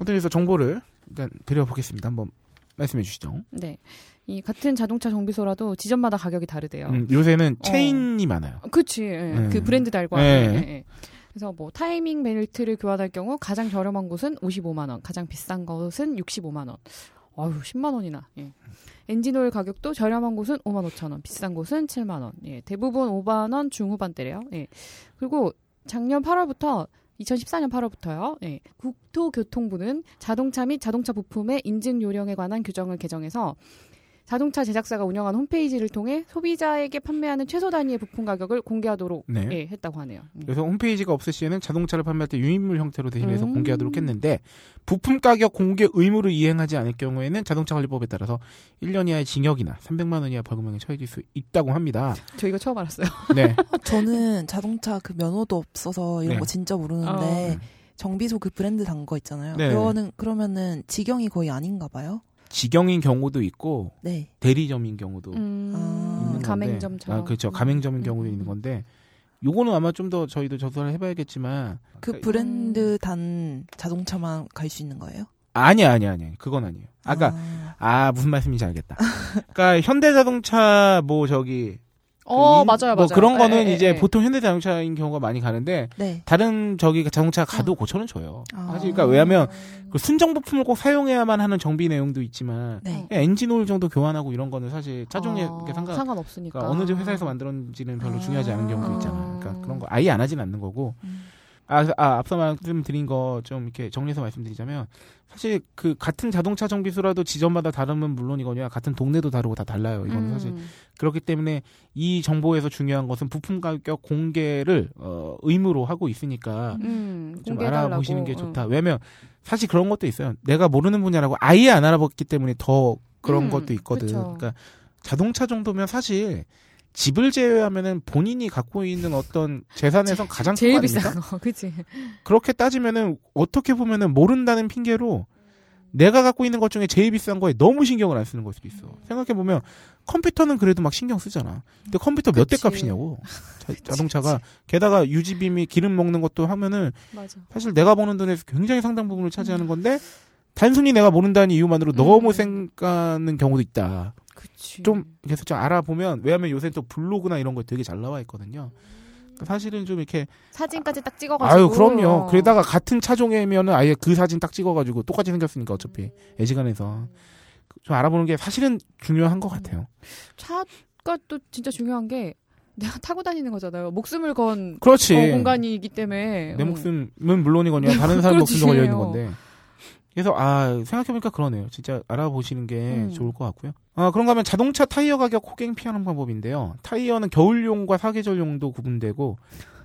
어떤 그래서 정보를 일단 드려보겠습니다. 한번 말씀해 주시죠. 네. 이 같은 자동차 정비소라도 지점마다 가격이 다르대요. 음, 요새는 어. 체인이 많아요. 그치. 예. 네. 그 브랜드 달고. 네. 예, 예. 그래서 뭐 타이밍 벨트를 교환할 경우 가장 저렴한 곳은 55만 원, 가장 비싼 곳은 65만 원. 아유, 10만 원이나. 예. 엔진오일 가격도 저렴한 곳은 5만 5천 원, 비싼 곳은 7만 원. 예. 대부분 5만 원 중후반대래요. 예. 그리고 작년 8월부터 2014년 8월부터요. 예. 국토교통부는 자동차 및 자동차 부품의 인증 요령에 관한 규정을 개정해서 자동차 제작사가 운영한 홈페이지를 통해 소비자에게 판매하는 최소 단위의 부품 가격을 공개하도록 네. 예, 했다고 하네요. 음. 그래서 홈페이지가 없을 시에는 자동차를 판매할 때 유인물 형태로 대신해서 음. 공개하도록 했는데 부품 가격 공개 의무를 이행하지 않을 경우에는 자동차 관리법에 따라서 1년 이하의 징역이나 300만 원 이하 벌금형에 처해질 수 있다고 합니다. 저 이거 처음 알았어요. 네. 저는 자동차 그 면허도 없어서 이런 네. 거 진짜 어. 모르는데 정비소 그 브랜드 단 거 있잖아요. 네. 그거는 그러면은 직영이 거의 아닌가 봐요. 직영인 경우도 있고 네. 대리점인 경우도 음, 아. 있는 건데. 가맹점처럼. 아, 그렇죠. 가맹점인 음. 경우도 있는 건데 요거는 아마 좀 더 저희도 조사를 해봐야겠지만 그 그러니까 브랜드 단 자동차만 갈 수 있는 거예요? 아니야 아니야 아니야 그건 아니에요. 아까 아 무슨 말씀인지 알겠다. 그러니까 현대자동차 뭐 저기 어, 그 인- 맞아요, 뭐 맞아요. 그런 거는 예, 예, 이제 예. 보통 현대 자동차인 경우가 많이 가는데 네. 다른 저기 자동차 가도 고쳐는 줘요. 아. 사실 그러니까 왜냐하면 그 순정 부품을 꼭 사용해야만 하는 정비 내용도 있지만 네. 엔진 오일 정도 교환하고 이런 거는 사실 차종에 어, 상관 상관없으니까. 그러니까 어느 회사에서 만들었는지는 별로 중요하지 않은 경우도 있잖아. 아. 그러니까 그런 거 아예 안 하진 않는 거고. 음. 아, 아 앞서 말씀드린 거 좀 이렇게 정리해서 말씀드리자면 사실 그 같은 자동차 정비소라도 지점마다 다르면 물론이거냐 같은 동네도 다르고 다 달라요. 이거는 사실 음. 그렇기 때문에 이 정보에서 중요한 것은 부품 가격 공개를 어, 의무로 하고 있으니까 음, 좀. 알아보시는 게 응. 좋다. 왜냐면 사실 그런 것도 있어요. 내가 모르는 분야라고 아예 안 알아봤기 때문에 더 그런 음, 것도 있거든. 그쵸. 그러니까 자동차 정도면 사실 집을 제외하면은 본인이 갖고 있는 어떤 재산에선 가장 제일 큰거 아닙니까? 비싼 거, 그치? 그렇게 따지면은 어떻게 보면은 모른다는 핑계로 내가 갖고 있는 것 중에 제일 비싼 거에 너무 신경을 안 쓰는 걸 수도 있어. 생각해 보면 컴퓨터는 그래도 막 신경 쓰잖아. 근데 컴퓨터 몇 대. 값이냐고. 자, 동차가 게다가 유지비 및 기름 먹는 것도 하면은 맞아. 사실 내가 버는 돈에서 굉장히 상당 부분을 차지하는 건데 단순히 내가 모른다는 이유만으로 너무 음. 생각하는 경우도 있다. 그치. 좀 그래서 좀 알아보면 왜냐하면 요새 또 블로그나 이런 거 되게 잘 나와 있거든요. 그러니까 사실은 좀 이렇게 사진까지 딱 찍어가지고. 아유 그럼요. 어. 그러다가 같은 차종이면은 아예 그 사진 딱 찍어가지고 똑같이 생겼으니까 어차피 애지간해서 좀 알아보는 게 사실은 중요한 것 같아요. 차가 또 진짜 중요한 게 내가 타고 다니는 거잖아요. 목숨을 건 그렇지. 어, 공간이기 때문에. 내 음. 목숨은 물론이거냐 다른 사람. 목숨도 걸려 있는 건데. 그래서 아 생각해보니까 그러네요. 진짜 알아보시는 게 음. 좋을 것 같고요. 아 그런가 하면 자동차 타이어 가격 호갱 피하는 방법인데요. 타이어는 겨울용과 사계절용도 구분되고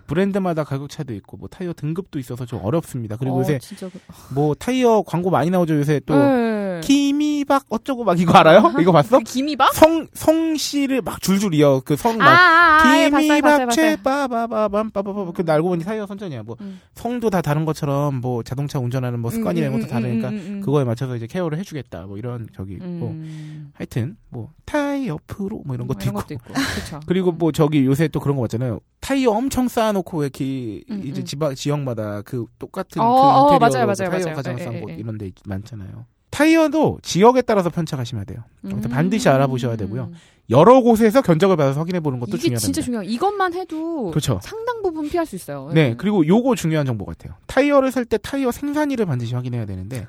브랜드마다 가격 차도 있고 뭐 타이어 등급도 있어서 좀 어렵습니다. 그리고 어, 요새 진짜 그... 뭐 타이어 광고 많이 나오죠. 요새 또 네. 키미박 어쩌고 막 이거 알아요? 이거 봤어? 그 김이박? 성 성씨를 막 줄줄 이어 그성 아, 막 아, 아, 예, 봤어요, 봤어요, 키미박 봤어요. 최빠바바밤 빠바바 그 알고 보니 타이어 선전이야. 뭐 음. 성도 다 다른 것처럼 뭐 자동차 운전하는 뭐 습관이나 이런 것도 다르니까 음, 음, 음. 그거에 맞춰서 이제 케어를 해주겠다. 뭐 이런 저기 뭐 음. 하여튼 뭐 타이어 프로 뭐 이런 것도 이런 있고. 있고. 그쵸. 그리고 뭐 저기 요새 또 그런 거 같잖아요. 타이어 엄청 쌓아놓고 이렇게 음, 이제 음. 지방 지역마다 그 똑같은 어, 그 어, 인테리어 맞아요, 맞아요, 타이어 맞아요. 가장 예, 싼 예, 곳 예. 이런 데 많잖아요. 타이어도 지역에 따라서 편차가시면 돼요. 음. 반드시 알아보셔야 되고요. 여러 곳에서 견적을 받아서 확인해 보는 것도 중요합니다. 진짜 중요해요. 이것만 해도 그렇죠. 상당 부분 피할 수 있어요. 네, 그리고 요거 중요한 정보 같아요. 타이어를 살 때 타이어 생산일을 반드시 확인해야 되는데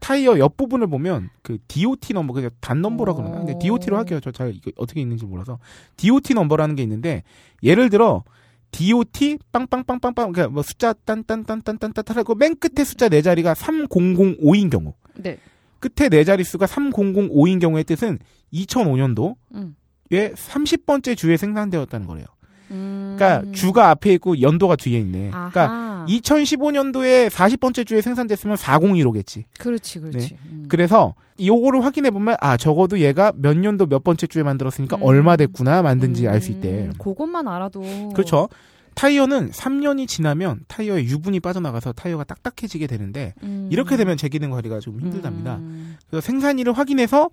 타이어 옆 부분을 보면 그 DOT 넘버 그냥 DOT 넘버라 어. 그러나 근데 DOT로 할게요. 저 잘 어떻게 있는지 몰라서 DOT 넘버라는 게 있는데 예를 들어 DOT 빵빵빵빵빵 그러니까 뭐 숫자 딴딴딴딴딴딴 하고 맨 끝에 숫자 네 자리가 3005인 경우 네. 끝에 네 자릿수가 3005인 경우의 뜻은 2005년도에 음. 30번째 주에 생산되었다는 거래요. 음. 그러니까 주가 앞에 있고 연도가 뒤에 있네. 그러니까 아하. 2015년도에 40번째 주에 생산됐으면 401호겠지. 그렇지, 그렇지. 음. 그래서 요거를 확인해 보면 아 적어도 얘가 몇 년도 몇 번째 주에 만들었으니까 음. 얼마 됐구나 만든지 알 수 있대. 음, 그것만 알아도 그렇죠. 타이어는 3년이 지나면 타이어에 유분이 빠져나가서 타이어가 딱딱해지게 되는데 음. 이렇게 되면 재기능 관리가 좀 힘들답니다. 음. 그래서 생산일을 확인해서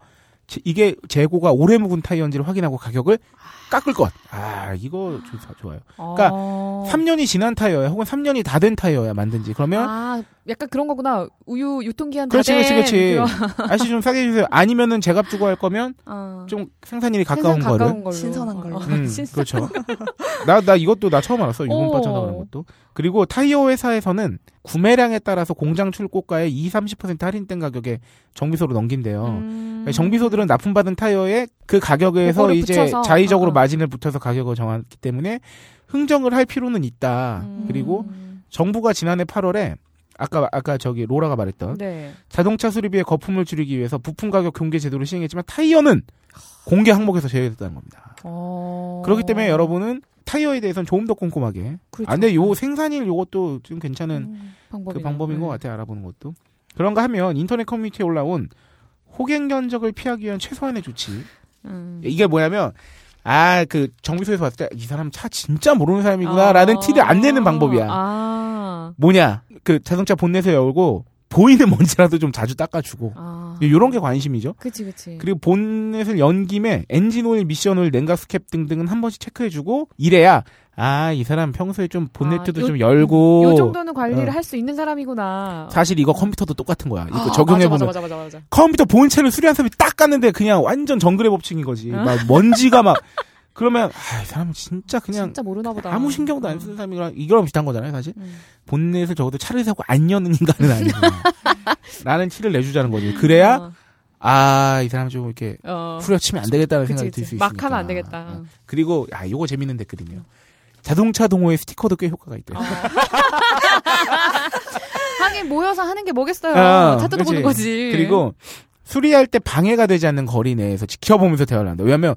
제- 이게 재고가 오래 묵은 타이어인지를 확인하고 가격을 깎을 것. 아 이거 좋- 좋아요. 그러니까 아. 3년이 지난 타이어야 혹은 3년이 다 된 타이어야 만든지 그러면 아, 약간 그런 거구나. 우유 유통기한 그렇지 다 그렇지 된 그렇지. 아저씨 좀 싸게 해주세요. 아니면은 제값 주고 할 거면 어. 좀 생산일이 가까운 생산 거를. 가까운 걸로. 신선한 걸로. 어, 음, 신선- 그렇죠. 나, 나 이것도 나 처음 알았어. 유분 오. 빠져나 그런 것도. 그리고 타이어 회사에서는 구매량에 따라서 공장 출고가의 2, 30% 할인된 가격에 정비소로 넘긴대요. 음. 정비소들은 납품받은 타이어에 그 가격에서 이제 붙여서. 자의적으로 어, 어. 마진을 붙여서 가격을 정하기 때문에 흥정을 할 필요는 있다. 음. 그리고 정부가 지난해 8월에 아까 아까 저기 로라가 말했던 네. 자동차 수리비의 거품을 줄이기 위해서 부품 가격 공개 제도를 시행했지만 타이어는 공개 항목에서 제외됐다는 겁니다. 어. 그렇기 때문에 여러분은 타이어에 대해서는 조금 더 꼼꼼하게. 그렇죠. 아, 근데 요 생산일 요것도 좀 괜찮은 음, 방법이 그 방법인 것 같아요. 알아보는 것도. 그런가 하면 인터넷 커뮤니티에 올라온 호갱 견적을 피하기 위한 최소한의 조치. 음. 이게 뭐냐면 아 그 정비소에서 봤을 때 이 사람 차 진짜 모르는 사람이구나 라는 아. 티를 안 내는 방법이야. 아. 뭐냐 그 자동차 본넷을 열고 보이는 먼지라도 좀 자주 닦아주고 아. 이런 게 관심이죠. 그치, 그치. 그리고 본넷을 연 김에 엔진 오일, 미션 오일, 냉각수 캡 등등은 한 번씩 체크해주고 이래야 아 이 사람 평소에 좀 본네트도 아, 요- 좀 열고 요 정도는 관리를 어. 할수 있는 사람이구나. 사실 이거 컴퓨터도 똑같은 거야. 이거 아, 적용해 보면 맞아, 맞아, 맞아, 맞아. 컴퓨터 본체를 수리한 사람이 딱 깠는데 그냥 완전 정글의 법칙인 거지. 어? 막 먼지가 막 그러면 아, 이 사람은 진짜 그냥 진짜 모르나 보다. 아무 신경도 안 쓰는 사람이랑 이거랑 비슷한 거잖아요, 사실. 음. 본넷을 적어도 차를 세우고 안 여는 인간은 아니고. 나는 티를 내주자는 거지. 그래야 어, 아, 이 사람 좀 이렇게 어. 후려치면 안 되겠다는 그치, 생각이 들. 수 있으니까. 막 하면 안 되겠다. 어. 그리고 아, 요거 재밌는 댓글이네요. 자동차 동호회 스티커도 꽤 효과가 있대요. 어. 하긴 모여서 하는 게 뭐겠어요. 아, 차 뜯어보는 그치. 거지. 그리고 수리할 때 방해가 되지 않는 거리 내에서 지켜보면서 대화를 한다. 왜냐면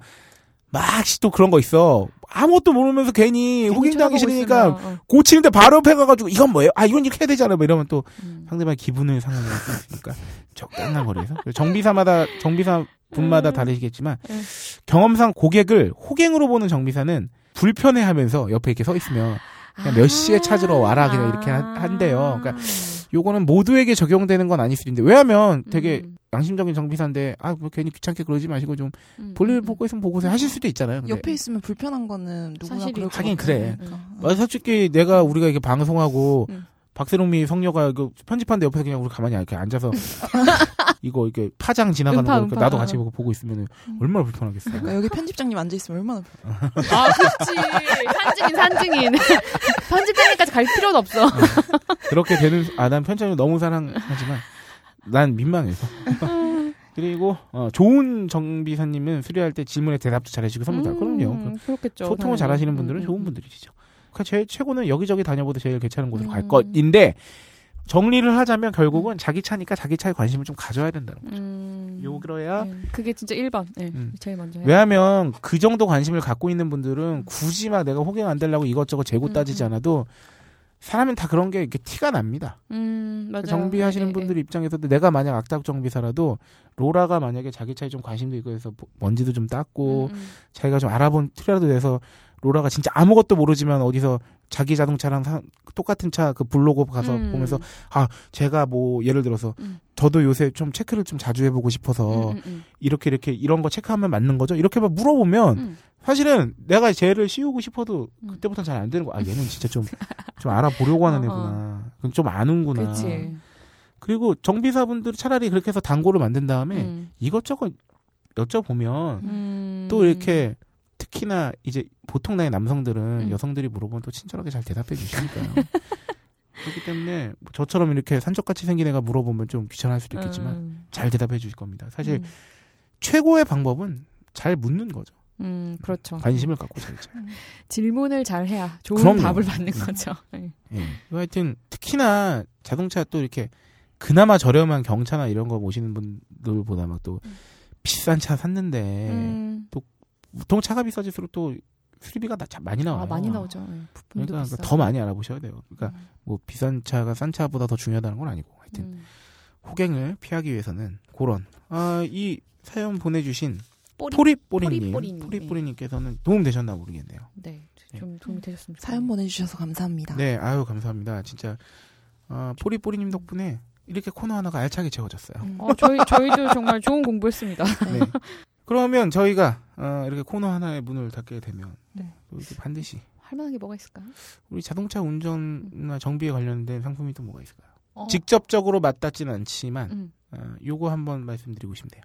막시 또 그런 거 있어. 아무것도 모르면서 괜히 호갱당하기 싫으니까 있으면, 어. 고치는데 바로 옆에 가가지고 이건 뭐예요? 아 이건 이렇게 해야 되잖아. 뭐 이러면 또 음. 상대방 기분을 상하게 할수 있으니까 적당한 거리에서 정비사마다 정비사 분마다 음. 다르시겠지만 음. 경험상 고객을 호갱으로 보는 정비사는 불편해하면서 옆에 이렇게 서 있으면 그냥 몇 시에 찾으러 와라 그냥 이렇게 한- 한대요. 그러니까 요거는 모두에게 적용되는 건 아닐 수도 있는데 왜냐하면 되게 음. 양심적인 정비사인데 아 뭐 괜히 귀찮게 그러지 마시고 좀 음, 볼일 음, 보고 있으면 보고서 하실 수도 있잖아요. 근데 옆에 있으면 불편한 거는 누구나 그럴 것 하긴. 그래. 그러니까. 아, 솔직히 내가 우리가 이렇게 방송하고 음. 박세롬이 성녀가 이거 편집하는데 옆에서 그냥 우리 가만히 이렇게 앉아서 이거 이렇게 파장 지나가는 음파, 거 음파. 나도 같이 보고 보고 있으면 얼마나 불편하겠어. 그러니까 여기 편집장님 앉아 있으면 얼마나 불편해. 아, 그렇지. 산증인, 산증인. 편집장님까지 갈 필요는 없어. 그렇게 되는 아 난 편집을 너무 사랑하지만 난 민망해서. 그리고 어, 좋은 정비사님은 수리할 때 질문에 대답도 잘해주고 섭니다. 그럼요. 음, 그렇겠죠. 소통을 당연히. 잘하시는 분들은 음, 좋은 음. 분들이시죠. 그러니까 제일 최고는 여기저기 다녀보도 제일 괜찮은 곳으로 갈 음. 것인데 정리를 하자면 결국은 자기 차니까 자기 차에 관심을 좀 가져야 된다는 거죠. 음. 요그러야 네, 그게 진짜 1번. 네, 음. 제일 먼저. 해야 왜냐하면 그 정도 관심을 갖고 있는 분들은 굳이 막 내가 호갱 안 되려고 이것저것 재고 음, 따지지 음. 않아도 사람은 다 그런 게 이렇게 티가 납니다. 음, 맞아요. 정비하시는 네, 네, 분들 입장에서도 내가 만약 악덕 정비사라도 로라가 만약에 자기 차에 좀 관심도 있고 해서 뭐 먼지도 좀 네. 닦고 음, 음. 자기가 좀 알아본 티라도 내서 로라가 진짜 아무것도 모르지만 어디서 자기 자동차랑 사- 똑같은 차 그 블로그 가서 음. 보면서 아 제가 뭐 예를 들어서 음. 저도 요새 좀 체크를 좀 자주 해보고 싶어서 음, 음, 음. 이렇게 이렇게 이런 거 체크하면 맞는 거죠 이렇게 막 물어보면 음. 사실은 내가 쟤를 씌우고 싶어도 음. 그때부터는 잘 안 되는 거야 아 얘는 진짜 좀 좀 알아보려고 하는 어, 애구나 그럼 좀 아는구나 그치. 그리고 정비사분들 차라리 그렇게 해서 단골을 만든 다음에 음. 이것저것 여쭤보면 음. 또 이렇게 특히나 이제 보통 나이 남성들은 음. 여성들이 물어보면 또 친절하게 잘 대답해 주시니까요. 그렇기 때문에 뭐 저처럼 이렇게 산적같이 생긴 애가 물어보면 좀 귀찮을 수도 있겠지만 음, 잘 대답해 주실 겁니다. 사실 음, 최고의 방법은 잘 묻는 거죠. 음, 그렇죠. 관심을 갖고 살자. 질문을 잘 해야 좋은 그럼요. 답을 받는 거죠. 네. 예. 하여튼 특히나 자동차 또 이렇게 그나마 저렴한 경차나 이런 거 모시는 분들보다 막 또 비싼 차 샀는데 음, 보통 차가 비싸질수록 또 수리비가 나- 참 많이 나와요. 아, 많이 나오죠. 네, 부품도 그러니까 비싸고. 더 많이 알아보셔야 돼요. 그러니까 음, 뭐 비싼 차가 싼 차보다 더 중요하다는 건 아니고 하여튼 음. 호갱을 피하기 위해서는 그런 아, 이 사연 보내주신 뽀리- 포리뽀리님 포리뽀리님. 포리뽀리님께서는 도움 되셨나 모르겠네요. 네, 좀 도움이 되셨습니다. 사연 보내주셔서 감사합니다. 네, 아유 감사합니다. 진짜 어, 포리뽀리님 덕분에 이렇게 코너 하나가 알차게 채워졌어요. 음. 어, 저희 저희도 정말 좋은 공부했습니다. 네. 그러면 저희가 어, 이렇게 코너 하나의 문을 닫게 되면 네. 반드시 할 만한 게 뭐가 있을까요? 우리 자동차 운전이나 정비에 관련된 상품이 또 뭐가 있을까요? 어, 직접적으로 맞닿지는 않지만 음. 어, 요거 한번 말씀드리고 싶네요.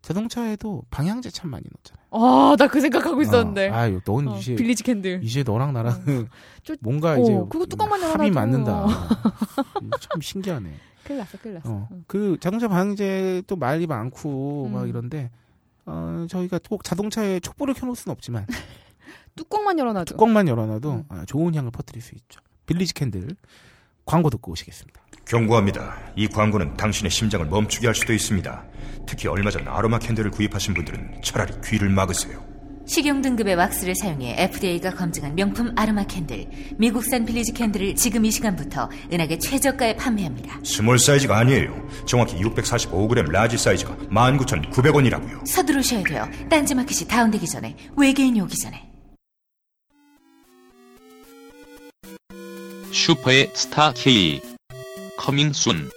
자동차에도 방향제 참 많이 넣잖아요. 아, 나 그 생각하고 있었는데. 어, 아유, 넌 어, 이제 빌리지 캔들. 이제 너랑 나랑 저- 뭔가 어, 이제 그거 뚜껑만 합이. 맞는다. 참 신기하네. 큰일 났어, 큰일 났어. 어, 응. 그 자동차 방향제 또 말이 많고 막 음. 이런데 어, 저희가 꼭 자동차에 촛불을 켜놓을 수는 없지만 뚜껑만 열어놔도. 뚜껑만 열어놔도 음. 아, 좋은 향을 퍼뜨릴 수 있죠. 빌리지 캔들 광고 듣고 오시겠습니다. 경고합니다. 이 광고는 당신의 심장을 멈추게 할 수도 있습니다. 특히 얼마 전 아로마 캔들을 구입하신 분들은 차라리 귀를 막으세요. 식용 등급의 왁스를 사용해 FDA가 검증한 명품 아로마 캔들 미국산 빌리지 캔들을 지금 이 시간부터 은하계 최저가에 판매합니다. 스몰 사이즈가 아니에요. 정확히 645g 라지 사이즈가 19,900원이라고요. 서두르셔야 돼요. 딴지마켓이 다운되기 전에 외계인이 오기 전에. 슈퍼의 스타 K 커밍 순